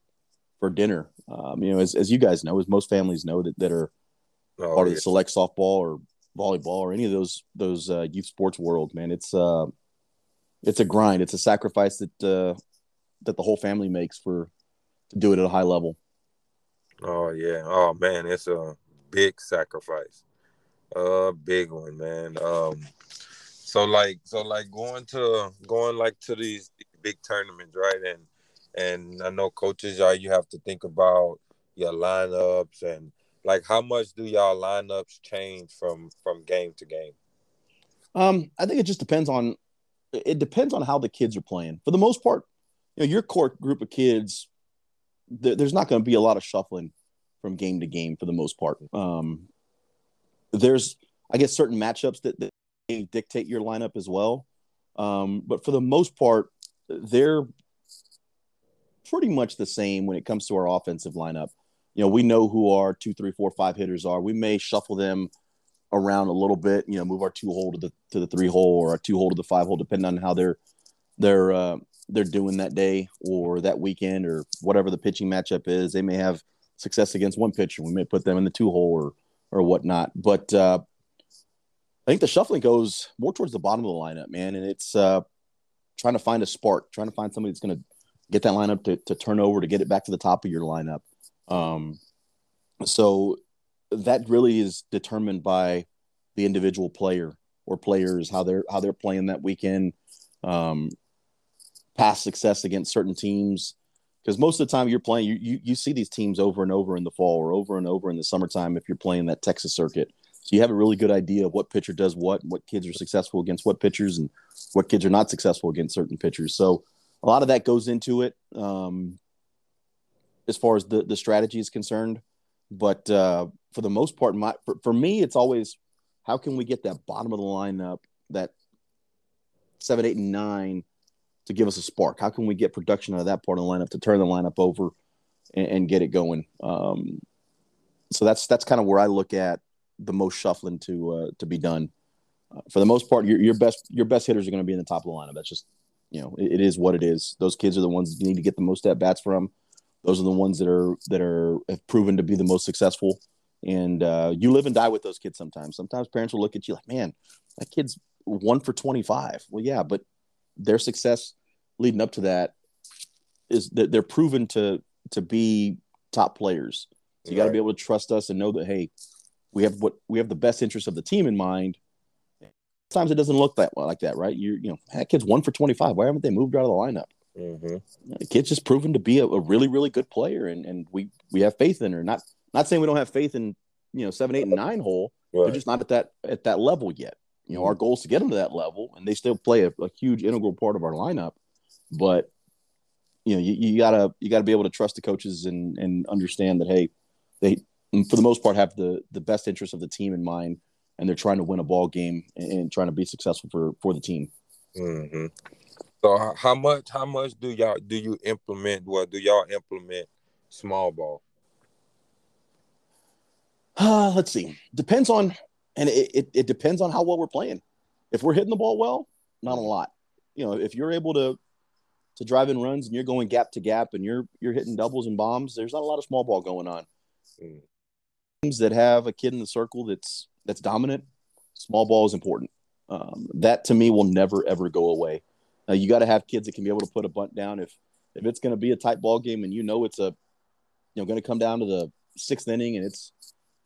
for dinner. Um, you know, as, as you guys know, as most families know that that are oh, part yeah. of the select softball or volleyball or any of those those uh, youth sports world, man, it's uh, it's a grind. It's a sacrifice that uh, that the whole family makes for to do it at a high level. Oh yeah. Oh man, it's a big sacrifice. A big one, man. Um, so like so like going to going like to these big tournaments, right? And and I know coaches y'all you have to think about your lineups and like how much do y'all lineups change from from game to game? Um, I think it just depends on it depends on how the kids are playing. For the most part, you know, your core group of kids, there's not going to be a lot of shuffling from game to game for the most part. Um, there's, I guess, certain matchups that, that dictate your lineup as well. Um, but for the most part, they're pretty much the same when it comes to our offensive lineup. You know, we know who our two, three, four, five hitters are. We may shuffle them around a little bit. You know, move our two hole to the to the three hole or our two hole to the five hole, depending on how they're they're uh, they're doing that day or that weekend or whatever the pitching matchup is. They may have success against one pitcher. We may put them in the two hole or or whatnot. But uh, I think the shuffling goes more towards the bottom of the lineup, man, and it's uh, trying to find a spark, trying to find somebody that's going to get that lineup to, to turn over to get it back to the top of your lineup. Um, so that really is determined by the individual player or players how they're how they're playing that weekend. Um, past success against certain teams because most of the time you're playing you, you you see these teams over and over in the fall or over and over in the summertime if you're playing that Texas circuit. So you have a really good idea of what pitcher does what, what kids are successful against what pitchers, and what kids are not successful against certain pitchers. So a lot of that goes into it um, as far as the the strategy is concerned. But uh, for the most part, my for, for me, it's always how can we get that bottom of the lineup, that seven, eight, and nine, to give us a spark? How can we get production out of that part of the lineup to turn the lineup over and, and get it going? Um, so that's that's kind of where I look at the most shuffling to uh, to be done. Uh, for the most part, your, your best your best hitters are going to be in the top of the lineup. That's just you know it, it is what it is. Those kids are the ones you need to get the most at bats from. Those are the ones that are that are have proven to be the most successful. And uh, you live and die with those kids sometimes. Sometimes parents will look at you like, man, that kid's one for 25. Well, yeah, but their success leading up to that is that they're proven to to be top players. So you got to be able to trust us and know that hey, we have what we have the best interest of the team in mind. Sometimes it doesn't look that well like that, right? You you know that kid's one for twenty five. Why haven't they moved out of the lineup? Mm-hmm. The kid's just proven to be a, a, really really good player, and and we we have faith in her. Not not saying we don't have faith in you know seven, eight, and nine hole. Right. They're just not at that at that level yet. You know, our goal is to get them to that level, and they still play a, a huge integral part of our lineup. But you know, you, you, gotta you gotta be able to trust the coaches and and understand that hey, they for the most part have the the best interest of the team in mind, and they're trying to win a ball game and, and trying to be successful for for the team. Mm-hmm. So how much how much do y'all do you implement? Well, do y'all implement small ball? Uh, let's see. Depends on, and it, it, it depends on how well we're playing. If we're hitting the ball well, not a lot. You know, if you're able to to drive in runs and you're going gap to gap and you're you're hitting doubles and bombs, there's not a lot of small ball going on. Mm. Teams that have a kid in the circle that's that's dominant, small ball is important. Um, that to me will never ever go away. Now you got to have kids that can be able to put a bunt down if if it's going to be a tight ball game and you know it's a you know going to come down to the sixth inning and it's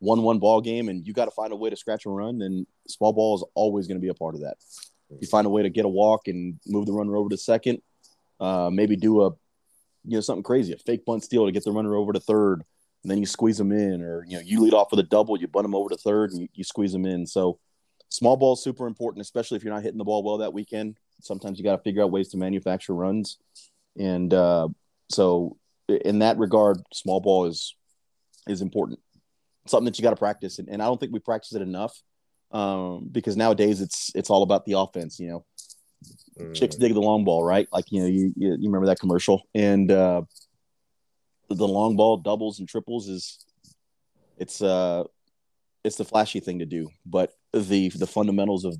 one one ball game and you got to find a way to scratch and run, then small ball is always going to be a part of that. You find a way to get a walk and move the runner over to second, uh, maybe do a you know something crazy, a fake bunt steal to get the runner over to third, and then you squeeze them in, or you know you lead off with a double, you bunt them over to third, and you, you squeeze them in. So small ball is super important, especially if you're not hitting the ball well that weekend. Sometimes you got to figure out ways to manufacture runs, and uh, so in that regard, small ball is is important. Something that you got to practice, and, and I don't think we practice it enough um, because nowadays it's it's all about the offense. You know, mm. chicks dig the long ball, right? Like you know, you you, you remember that commercial, and uh, the long ball doubles and triples is it's uh it's the flashy thing to do, but the the fundamentals of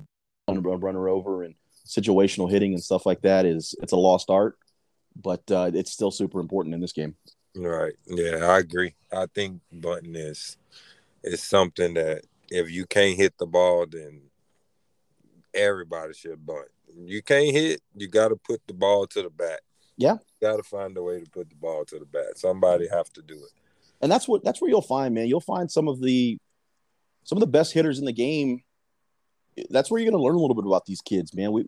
runner over and situational hitting and stuff like that is it's a lost art, but uh, it's still super important in this game. Right. Yeah, I agree. I think bunting is is something that if you can't hit the ball, then everybody should bunt. You can't hit, you got to put the ball to the bat. Yeah, got to find a way to put the ball to the bat. Somebody have to do it. And that's what that's where you'll find, man. You'll find some of the some of the best hitters in the game. That's where you're going to learn a little bit about these kids, man. We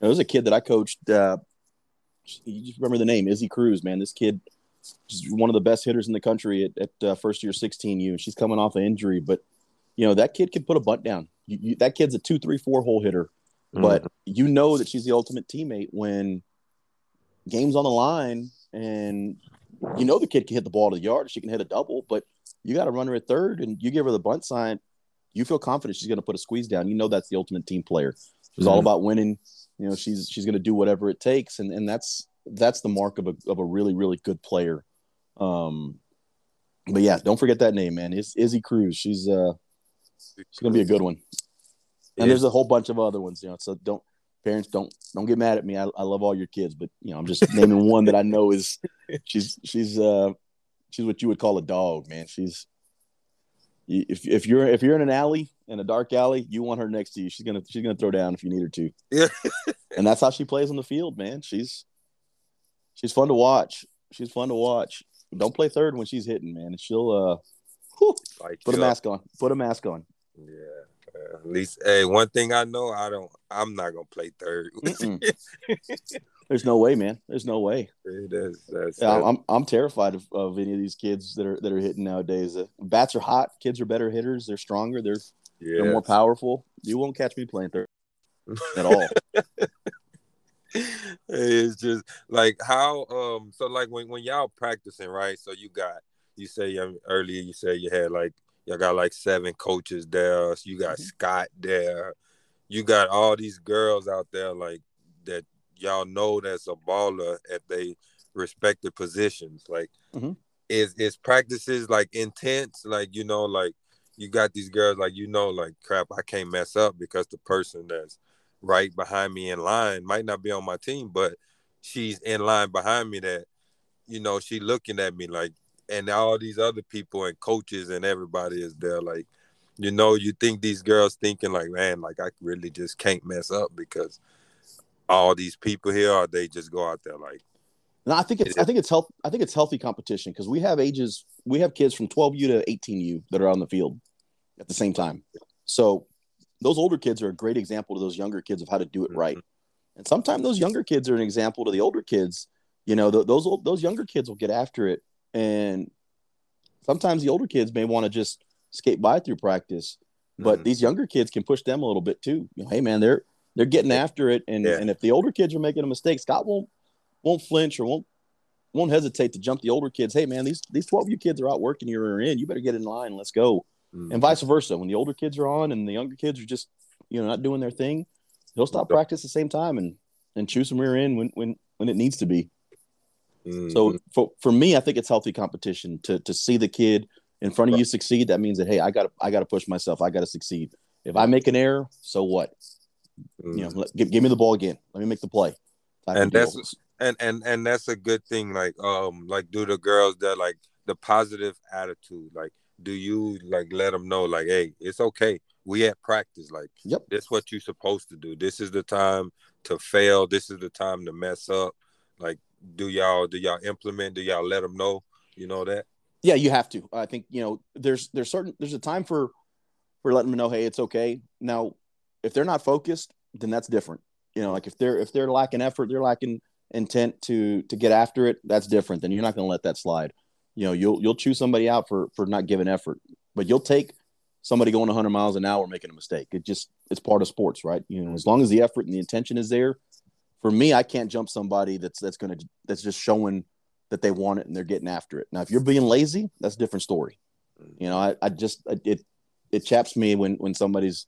there was a kid that I coached. Uh, you just remember the name Izzy Cruz, man. This kid is one of the best hitters in the country at, at uh, first year 16U. She's coming off an injury, but you know that kid can put a bunt down. You, you, that kid's a two, three, four hole hitter, but mm. you know that she's the ultimate teammate when games on the line and you know the kid can hit the ball to the yard, she can hit a double, but you got to run her at third, and you give her the bunt sign. You feel confident she's going to put a squeeze down. You know that's the ultimate team player. She's mm-hmm. all about winning. You know she's she's going to do whatever it takes, and and that's that's the mark of a of a really really good player. Um, but yeah, don't forget that name, man. Is Izzy Cruz. She's uh she's gonna be a good one. And there's a whole bunch of other ones, you know. So don't parents don't don't get mad at me. I, I love all your kids, but you know I'm just naming one that I know is she's she's uh she's what you would call a dog, man. She's if if you're if you're in an alley in a dark alley, you want her next to you. She's gonna she's gonna throw down if you need her to. Yeah, and that's how she plays on the field, man. She's she's fun to watch. She's fun to watch. Don't play third when she's hitting, man. She'll uh, whew, put a mask on. Put a mask on. Yeah. Uh, at least, hey, one thing I know, I don't. I'm not gonna play third. There's no way, man. There's no way. It is. That's, yeah, that's... I'm I'm terrified of, of any of these kids that are that are hitting nowadays. Uh, bats are hot. Kids are better hitters. They're stronger. They're yes. they're more powerful. You won't catch me playing third at all. it's just like how um so like when when y'all practicing right so you got you say um, earlier you said you had like y'all got like seven coaches there so you got mm-hmm. scott there you got all these girls out there like that y'all know that's a baller at they respective positions like mm-hmm. is is practices like intense like you know like you got these girls like you know like crap i can't mess up because the person that's right behind me in line might not be on my team, but she's in line behind me that, you know, she looking at me like, and all these other people and coaches and everybody is there. Like, you know, you think these girls thinking like, man, like I really just can't mess up because all these people here, or they just go out there like. No, I think it's I think it's health I think it's healthy competition because we have ages we have kids from 12U to 18U that are on the field at the same time. So those older kids are a great example to those younger kids of how to do it right. Mm-hmm. And sometimes those younger kids are an example to the older kids. You know, th- those those younger kids will get after it, and sometimes the older kids may want to just skate by through practice, but mm-hmm. these younger kids can push them a little bit too. You know, hey man, they're they're getting after it, and yeah. and if the older kids are making a mistake, Scott won't won't flinch or won't won't hesitate to jump the older kids. Hey man, these these twelve you kids are out working you are in. You better get in line. Let's go mm. and vice versa. When the older kids are on and the younger kids are just you know not doing their thing, they'll stop practice at the same time and and choose some rear end when when when it needs to be. Mm. So for for me, I think it's healthy competition to to see the kid in front of you succeed. That means that hey, I got I got to push myself. I got to succeed. If I make an error, so what? Mm. You know, let, give, give me the ball again. Let me make the play. and that's and and and that's a good thing. Like um, like do the girls that like the positive attitude. Like do you like let them know like hey it's okay. We at practice. Like yep. this what you're supposed to do. This is the time to fail. This is the time to mess up. Like do y'all do y'all implement? Do y'all let them know? You know that? Yeah you have to. I think you know there's there's certain there's a time for for letting them know hey it's okay. Now if they're not focused then that's different. You know like if they're if they're lacking effort they're lacking intent to to get after it that's different. Then you're not going to let that slide you know you'll you'll choose somebody out for for not giving effort but you'll take somebody going 100 miles an hour making a mistake. It just it's part of sports right? You know as long as the effort and the intention is there for me i can't jump somebody that's that's going to that's just showing that they want it and they're getting after it. Now if you're being lazy that's a different story. You know i, I just it it chaps me when when somebody's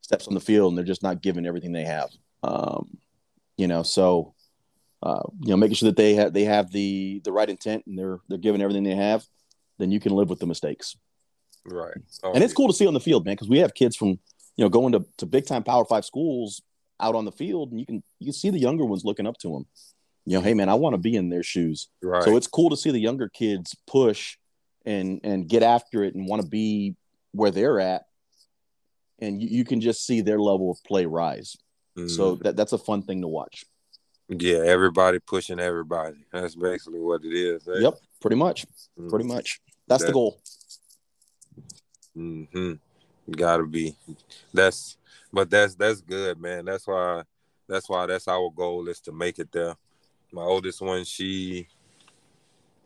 steps on the field and they're just not giving everything they have. Um you know so uh, you know, making sure that they have they have the the right intent and they're they're giving everything they have, then you can live with the mistakes. Right. Oh, and it's cool to see on the field, man, because we have kids from you know going to, to big time Power Five schools out on the field, and you can you can see the younger ones looking up to them. You know, hey man, I want to be in their shoes. Right. So it's cool to see the younger kids push and and get after it and want to be where they're at, and you, you can just see their level of play rise. Mm. So that that's a fun thing to watch. Yeah, everybody pushing everybody. That's basically what it is. Eh? Yep, pretty much. Mm-hmm. Pretty much. That's that, the goal. Mm-hmm. Gotta be. That's but that's that's good, man. That's why that's why that's our goal is to make it there. My oldest one, she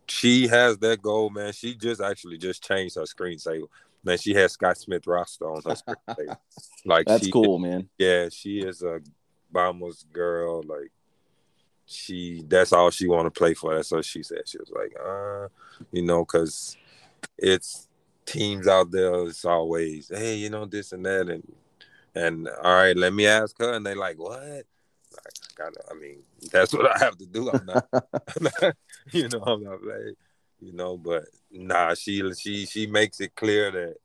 she has that goal, man. She just actually just changed her screensaver. Man, she has Scott Smith roster on her screensaver. Like that's she, cool, man. Yeah, she is a Bombers girl. Like she that's all she want to play for. That's what she said. She was like, uh, you know, because it's teams out there. It's always, hey, you know, this and that, and and all right, let me ask her, and they like, what? Like, kind of. I mean, that's what I have to do. I'm not, I'm not you know, I'm not like, you know, but nah, she she she makes it clear that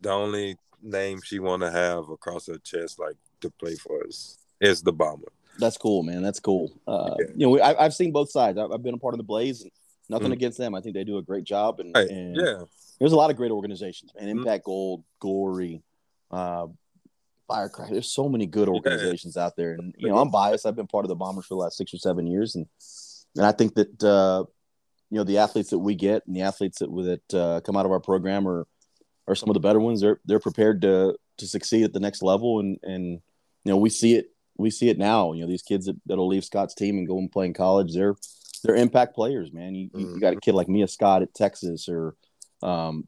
the only name she want to have across her chest, like to play for us, is the bomber. That's cool, man. That's cool. Uh, yeah. You know, I, have seen both sides. I've, I've, been a part of the Blaze, and nothing mm-hmm. against them. I think they do a great job. And, hey, and yeah, there's a lot of great organizations, man. Mm-hmm. Impact Gold, Glory, uh, Firecracker. There's so many good organizations yeah. out there, and you know, I'm biased. I've been part of the Bombers for the last six or seven years, and and I think that uh, you know the athletes that we get and the athletes that that uh, come out of our program are are some of the better ones. They're they're prepared to to succeed at the next level, and and you know we see it we see it now. You know these kids that, that'll leave Scott's team and go and play in college. They're they're impact players, man. You, mm-hmm. you got a kid like Mia Scott at Texas, or um,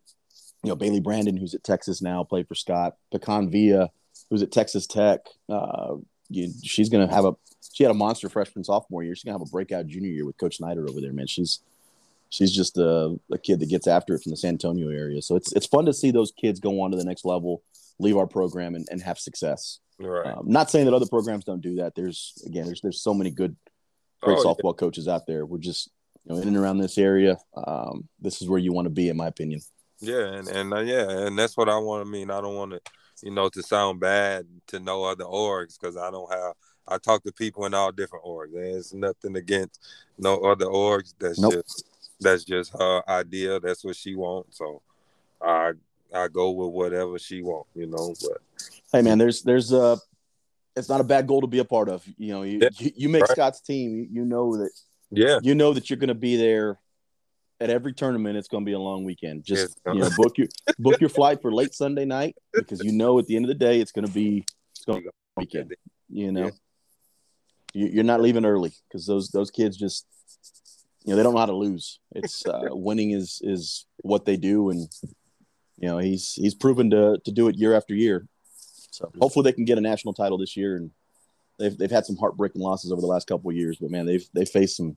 you know Bailey Brandon who's at Texas now, played for Scott. Pecan Villa who's at Texas Tech. Uh, you, she's gonna have a she had a monster freshman sophomore year. She's gonna have a breakout junior year with Coach Snider over there, man. She's she's just a, a kid that gets after it from the San Antonio area. So it's it's fun to see those kids go on to the next level, leave our program, and, and have success. Right. Um, not saying that other programs don't do that. There's again, there's there's so many good, great oh, softball yeah. coaches out there. We're just you know in and around this area. Um, this is where you want to be, in my opinion. Yeah, and and uh, yeah, and that's what I want to mean. I don't want to, you know, to sound bad to know other orgs because I don't have. I talk to people in all different orgs. There's nothing against no other orgs. That's nope. just that's just her idea. That's what she wants. So I I go with whatever she wants, you know. But hey, man, there's there's a it's not a bad goal to be a part of. You know, you yeah, you, you, make right. Scott's team. You, you know that. Yeah. You know that you're going to be there at every tournament. It's going to be a long weekend. Just you know, book your book your flight for late Sunday night because you know at the end of the day it's going to be it's going to be weekend. You know, yeah. you, are not leaving early because those those kids just you know they don't know how to lose. It's uh, winning is is what they do, and you know he's he's proven to to do it year after year. So hopefully they can get a national title this year. And they've they've had some heartbreaking losses over the last couple of years, but man, they've they faced some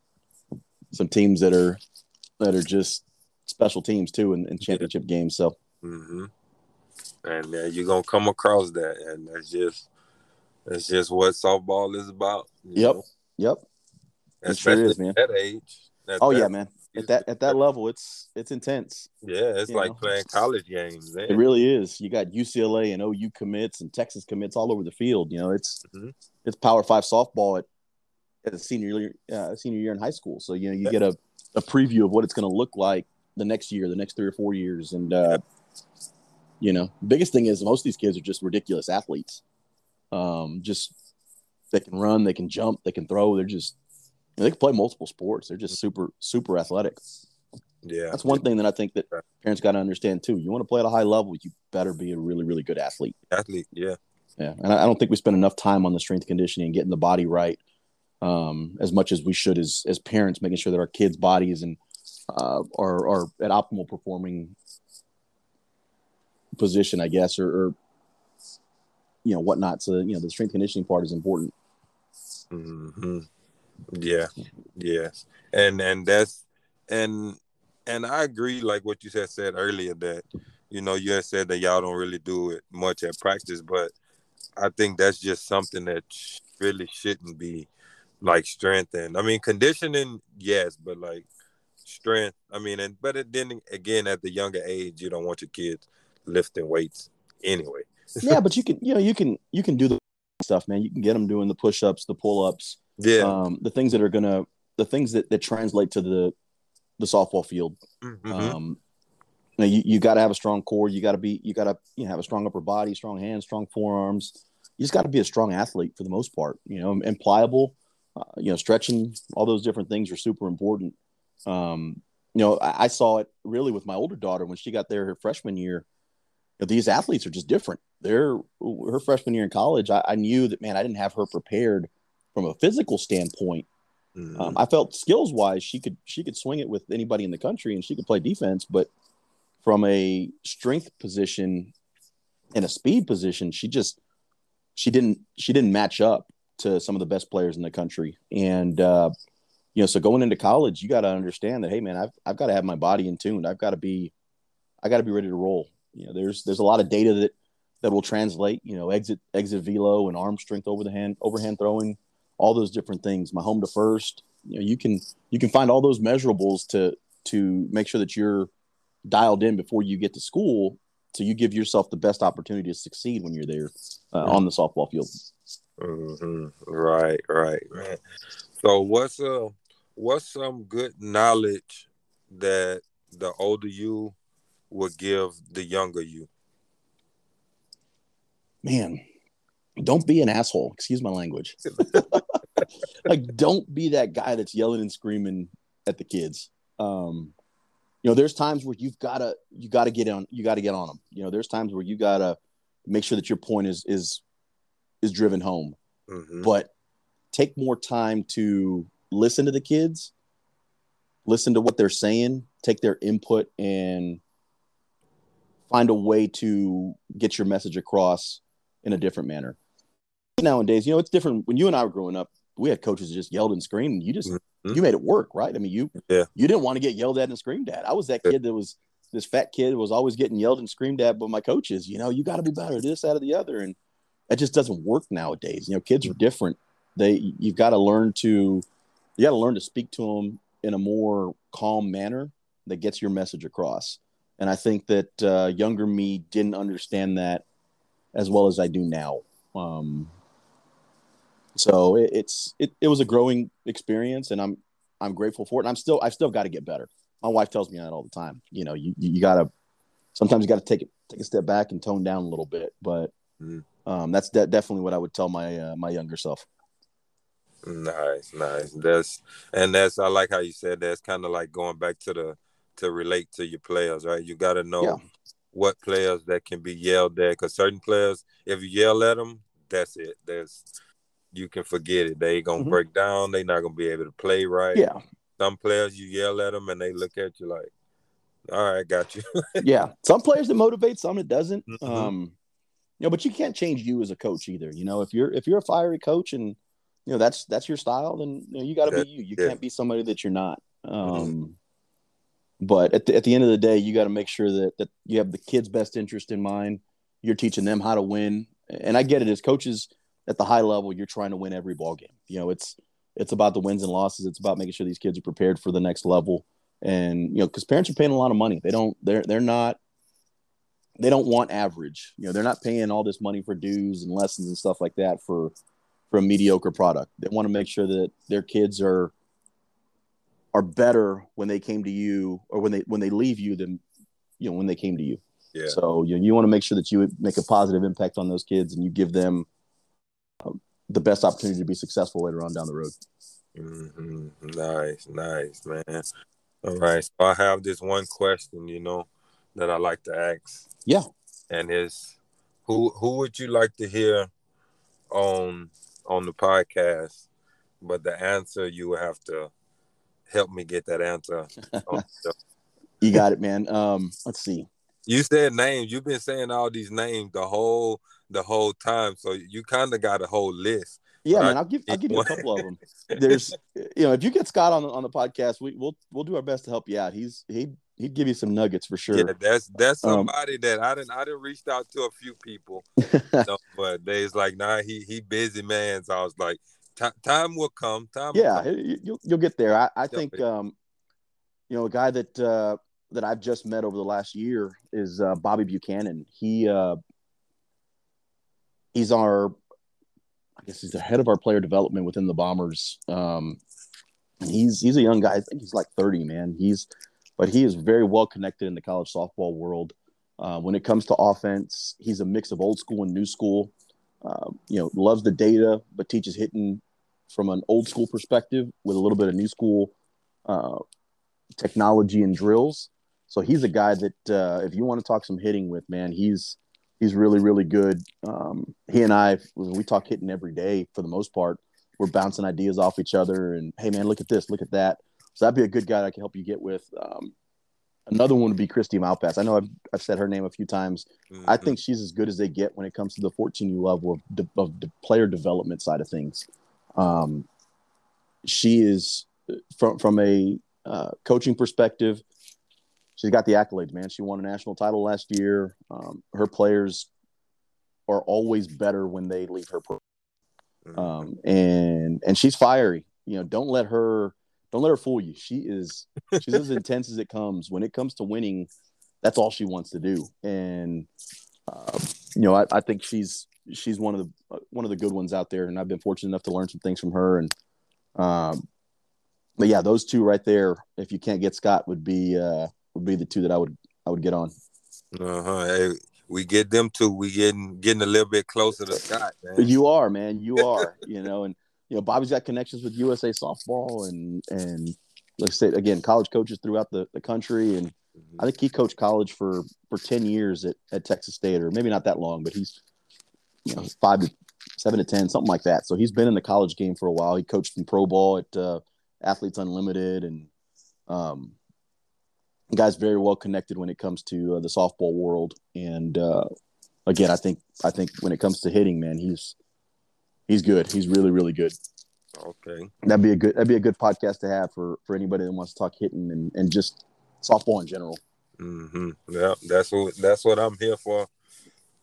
some teams that are that are just special teams too in, in championship yeah. games. So. Mm-hmm. And uh, you're gonna come across that, and that's just that's just what softball is about. Yep. Know? Yep. Especially sure is, man. at that age. Oh that, yeah, man. At that at that level, it's it's intense. Yeah, it's like know? playing college games. Man. It really is. You got UCLA and OU commits and Texas commits all over the field. You know, it's mm-hmm. it's Power Five softball at at a senior year, uh, senior year in high school. So you know, you yeah. get a, a preview of what it's going to look like the next year, the next three or four years, and uh, you know, biggest thing is most of these kids are just ridiculous athletes. Um, just they can run, they can jump, they can throw. They're just they can play multiple sports. They're just super, super athletic. Yeah, that's one thing that I think that parents got to understand too. You want to play at a high level, you better be a really, really good athlete. Athlete, yeah, yeah. And I, don't think we spend enough time on the strength conditioning and getting the body right um, as much as we should as as parents, making sure that our kids' bodies and uh, are are at optimal performing position, I guess, or, or you know whatnot. So you know the strength conditioning part is important. Mm-hmm. Yeah, yes, and and that's and and I agree, like what you had said earlier, that you know you had said that y'all don't really do it much at practice, but I think that's just something that really shouldn't be like strengthened. I mean, conditioning, yes, but like strength. I mean, and but then again, at the younger age, you don't want your kids lifting weights anyway. yeah, but you can, you know, you can you can do the stuff, man. You can get them doing the push ups, the pull ups yeah. Um, the things that are gonna the things that, that translate to the the softball field. Mm-hmm. Um, you, know, you, you got to have a strong core. You got to be you got to you know, have a strong upper body, strong hands, strong forearms. You just got to be a strong athlete for the most part. You know, and pliable. Uh, you know, stretching. All those different things are super important. Um, you know, I, I, saw it really with my older daughter when she got there her freshman year. You know, these athletes are just different. They're her freshman year in college. I, I knew that man, I didn't have her prepared from a physical standpoint, mm-hmm. um, I felt skills wise she could she could swing it with anybody in the country and she could play defense. But from a strength position and a speed position, she just she didn't she didn't match up to some of the best players in the country. And uh, you know, so going into college, you got to understand that hey, man, I've I've got to have my body in tune. I've got to be, I got to be ready to roll. You know, there's there's a lot of data that that will translate. You know, exit exit velo and arm strength over the hand, overhand throwing, all those different things. My home to first. You know, you can you can find all those measurables to to make sure that you're dialed in before you get to school so you give yourself the best opportunity to succeed when you're there uh, on the softball field mm-hmm. right right man so what's uh what's some good knowledge that the older you would give the younger you man don't be an asshole. Excuse my language. Like don't be that guy that's yelling and screaming at the kids. Um you know there's times where you've got to you got to get on you got to get on them you know there's times where you got to make sure that your point is is is driven home. Mm-hmm. but take more time to listen to the kids listen to what they're saying take their input and find a way to get your message across in a different manner nowadays you know it's different when you and i were growing up we had coaches that just yelled and screamed. You just mm-hmm. you made it work, right? I mean, you yeah. you didn't want to get yelled at and screamed at. I was that kid that was this fat kid was always getting yelled and screamed at by my coaches. You know, you got to be better, this, that, or the other, and that just doesn't work nowadays. You know, kids are different. They you've got to learn to you got to learn to speak to them in a more calm manner that gets your message across. And I think that uh, younger me didn't understand that as well as I do now. Um, so it, it's it, it was a growing experience, and I'm I'm grateful for it. And I'm still I've still got to get better. My wife tells me that all the time. You know, you you gotta sometimes you got to take it take a step back and tone down a little bit. But mm. um, that's de- definitely what I would tell my uh, my younger self. Nice, nice. That's and that's I like how you said that's kind of like going back to the to relate to your players, right? You got to know yeah. what players that can be yelled at because certain players, if you yell at them, that's it. There's you can forget it. They gonna mm-hmm. break down. They not gonna be able to play right. Yeah. Some players you yell at them and they look at you like, "All right, got you." yeah. Some players that motivate, some it doesn't. Mm-hmm. Um, you know, but you can't change you as a coach either. You know, if you're if you're a fiery coach and you know that's that's your style, then you, know, you got to be you. You yeah. can't be somebody that you're not. Mm-hmm. Um, mm-hmm. But at the, at the end of the day, you got to make sure that that you have the kids' best interest in mind. You're teaching them how to win, and I get it as coaches at the high level, you're trying to win every ball game. You know, it's it's about the wins and losses. It's about making sure these kids are prepared for the next level. And you know, because parents are paying a lot of money, they don't they're they're not they don't want average. You know, they're not paying all this money for dues and lessons and stuff like that for for a mediocre product. They want to make sure that their kids are are better when they came to you or when they when they leave you than you know when they came to you. Yeah. So you know, you want to make sure that you make a positive impact on those kids and you give them the best opportunity to be successful later on down the road. Mm-hmm. Nice, nice, man. All right, so I have this one question, you know, that I like to ask. Yeah, and is who who would you like to hear on on the podcast? But the answer you will have to help me get that answer. you got it, man. Um, let's see. You said names. You've been saying all these names the whole the whole time, so you kind of got a whole list. Yeah, right? man. I'll give I'll give you a couple of them. There's, you know, if you get Scott on on the podcast, we we'll we'll do our best to help you out. He's he he'd give you some nuggets for sure. Yeah, that's that's um, somebody um, that I didn't I didn't reached out to a few people, you know, but they's like, nah, he he busy man. So I was like, time will come. Time. Yeah, come. you'll you'll get there. I I think um, you know, a guy that uh that I've just met over the last year is uh, Bobby Buchanan. He uh, he's our, I guess he's the head of our player development within the Bombers. Um, he's he's a young guy. I think he's like thirty, man. He's but he is very well connected in the college softball world. Uh, when it comes to offense, he's a mix of old school and new school. Uh, you know, loves the data, but teaches hitting from an old school perspective with a little bit of new school uh, technology and drills. So he's a guy that uh, if you want to talk some hitting with, man, he's he's really really good. Um, he and I we talk hitting every day for the most part. We're bouncing ideas off each other, and hey man, look at this, look at that. So that'd be a good guy I can help you get with. Um, another one would be Christy Malpass. I know I've, I've said her name a few times. Mm-hmm. I think she's as good as they get when it comes to the 14U level of, de- of de- player development side of things. Um, she is from from a uh, coaching perspective. She's got the accolades, man. She won a national title last year. Um, her players are always better when they leave her. Pro- Mm-hmm. um, and and she's fiery. You know, don't let her don't let her fool you. She is she's as intense as it comes. When it comes to winning, that's all she wants to do. And uh, you know, I, I think she's she's one of the uh, one of the good ones out there, and I've been fortunate enough to learn some things from her. And um, but yeah, those two right there, if you can't get Scott, would be uh, would be the two that I would I would get on. Uh huh. Hey, we get them two. We getting getting a little bit closer to Scott, man. You are, man. You are. you know, and you know, Bobby's got connections with USA softball and and like I said again, college coaches throughout the, the country. And I think he coached college for for ten years at, at Texas State, or maybe not that long, but he's you know five to seven to ten, something like that. So he's been in the college game for a while. He coached in pro ball at uh, Athletes Unlimited, and um, the guy's very well connected when it comes to uh, the softball world. And uh, again, I think I think when it comes to hitting, man, he's he's good. He's really really good. Okay. That'd be a good that'd be a good podcast to have for for anybody that wants to talk hitting and, and just softball in general. Mm-hmm. Yeah, that's what that's what I'm here for.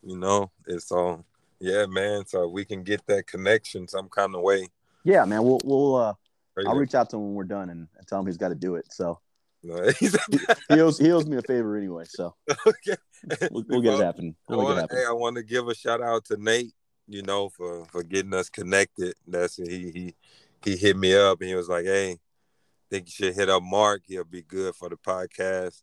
You know, it's all yeah, man. So we can get that connection some kind of way. Yeah, man. We'll we'll uh, I'll reach out to him when we're done and, and tell him he's got to do it. So No, he owes he owes me a favor anyway. So okay. we'll, we'll get it Before- happening. I We'll it want happen. to hey, I want to give a shout out to Nate, you know, for for getting us connected. That's he he he hit me up and he was like, "Hey, think you should hit up Mark. He'll be good for the podcast."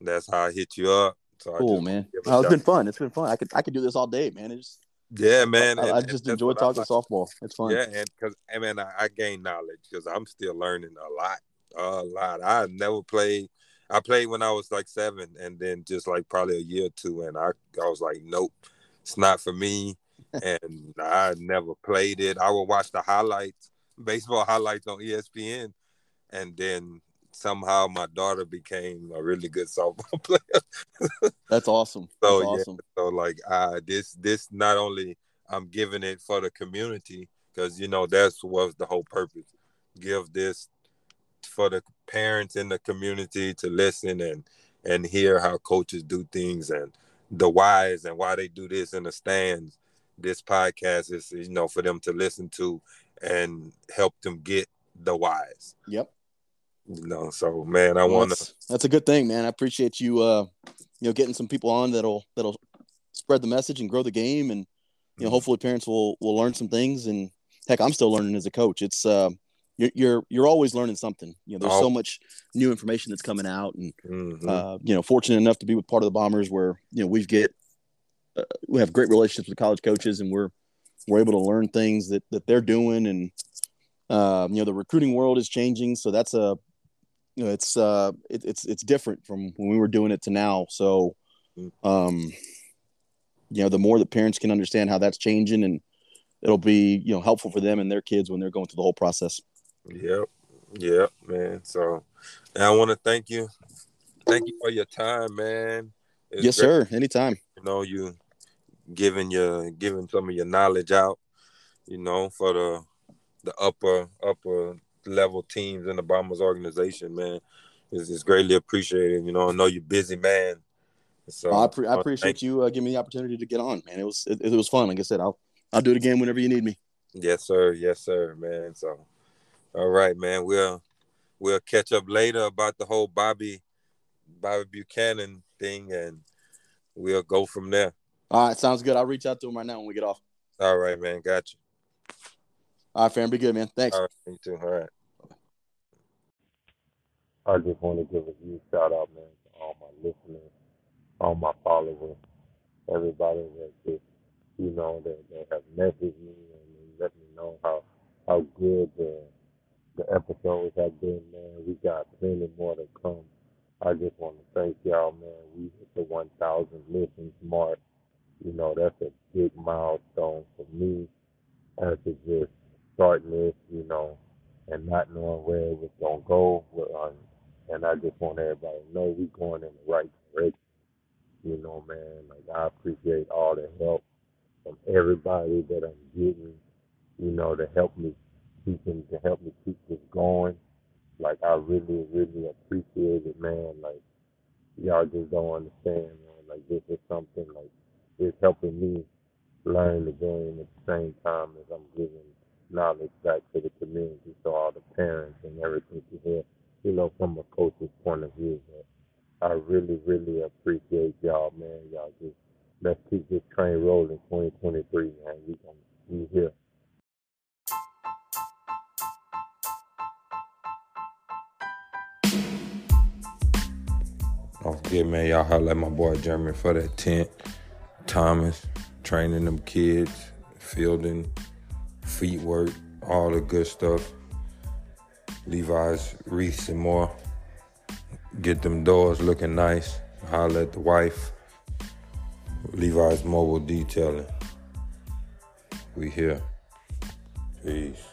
That's how I hit you up. So I Cool, man. Oh, it's been fun. It's been fun. I could I could do this all day, man. It's yeah, man. I, and- I just enjoy talking like. softball. It's fun. Yeah, and because I mean, I, I gained knowledge because I'm still learning a lot, a lot. I never played. I played when I was like seven, and then just like probably a year or two, and I I was like, nope, it's not for me, and I never played it. I would watch the highlights, baseball highlights on ESPN, and then somehow my daughter became a really good softball player. That's awesome. So, That's yeah. So like uh this this not only I'm giving it for the community because you know that's was the whole purpose. Give this for the parents in the community to listen and and hear how coaches do things and the whys and why they do this in the stands. This podcast is you know for them to listen to and help them get the whys. Yep. You know, so man, I Well, want to that's, a good thing, man. I appreciate you uh you know getting some people on that'll that'll spread the message and grow the game and you know Mhm. hopefully parents will will learn some things and heck I'm still learning as a coach. It's uh you're you're, you're always learning something. You know, there's so Oh. much new information that's coming out and Mhm. uh, you know, fortunate enough to be with part of the Bombers where you know we get uh, we have great relationships with college coaches and we're we're able to learn things that that they're doing and uh, you know the recruiting world is changing, so that's a you know it's uh it, it's it's different from when we were doing it to now. So um, you know the more that parents can understand how that's changing and it'll be you know helpful for them and their kids when they're going through the whole process. Yep. Yep, man. So and I want to thank you. Thank you for your time, man. It's yes, great, sir. Anytime. You know, you giving your giving some of your knowledge out, you know, for the the upper upper level teams in the Bombers organization, man. It's, it's greatly appreciated. You know, I know you're busy, man. So Well, I, pre- I appreciate you uh, giving me the opportunity to get on, man. It was it, it was fun. Like I said, I'll I'll do it again whenever you need me. Yes, sir. Yes, sir, man. So, all right, man. We'll we'll catch up later about the whole Bobby Bobby Buchanan thing, and we'll go from there. All right, sounds good. I'll reach out to him right now when we get off. All right, man. Got you. All right, fam. be good, man. Thanks. All right, you too. All right. I just want to give a huge shout out, man, to all my listeners, all my followers, everybody that just, you know, that, that have messaged me and let me know how how good the the episodes have been, man. We got plenty more to come. I just want to thank y'all, man. We hit the 1,000 listens mark. You know, that's a big milestone for me to just starting this, you know, and not knowing where it was going to go. Um, and I just want everybody to know we going in the right direction. You know, man, like I appreciate all the help from everybody that I'm getting. you know, to help me keeping to help me keep this going. Like I really, really appreciate it, man. Like y'all just don't understand, man. Like this is something like it's helping me learn the game at the same time as I'm giving knowledge back to the community, so all the parents and everything to hear, you know, from a coach's point of view. But I really, really appreciate y'all, man. Y'all just let's keep this train rolling 2023, man. We gonna be here. Don't forget, man, y'all holla at my boy Jeremy for that tent. Thomas, training them kids, fielding, feet work, all the good stuff. Levi's, wreaths and more. Get them doors looking nice. Holla at the wife. Levi's Mobile Detailing. We here. Peace.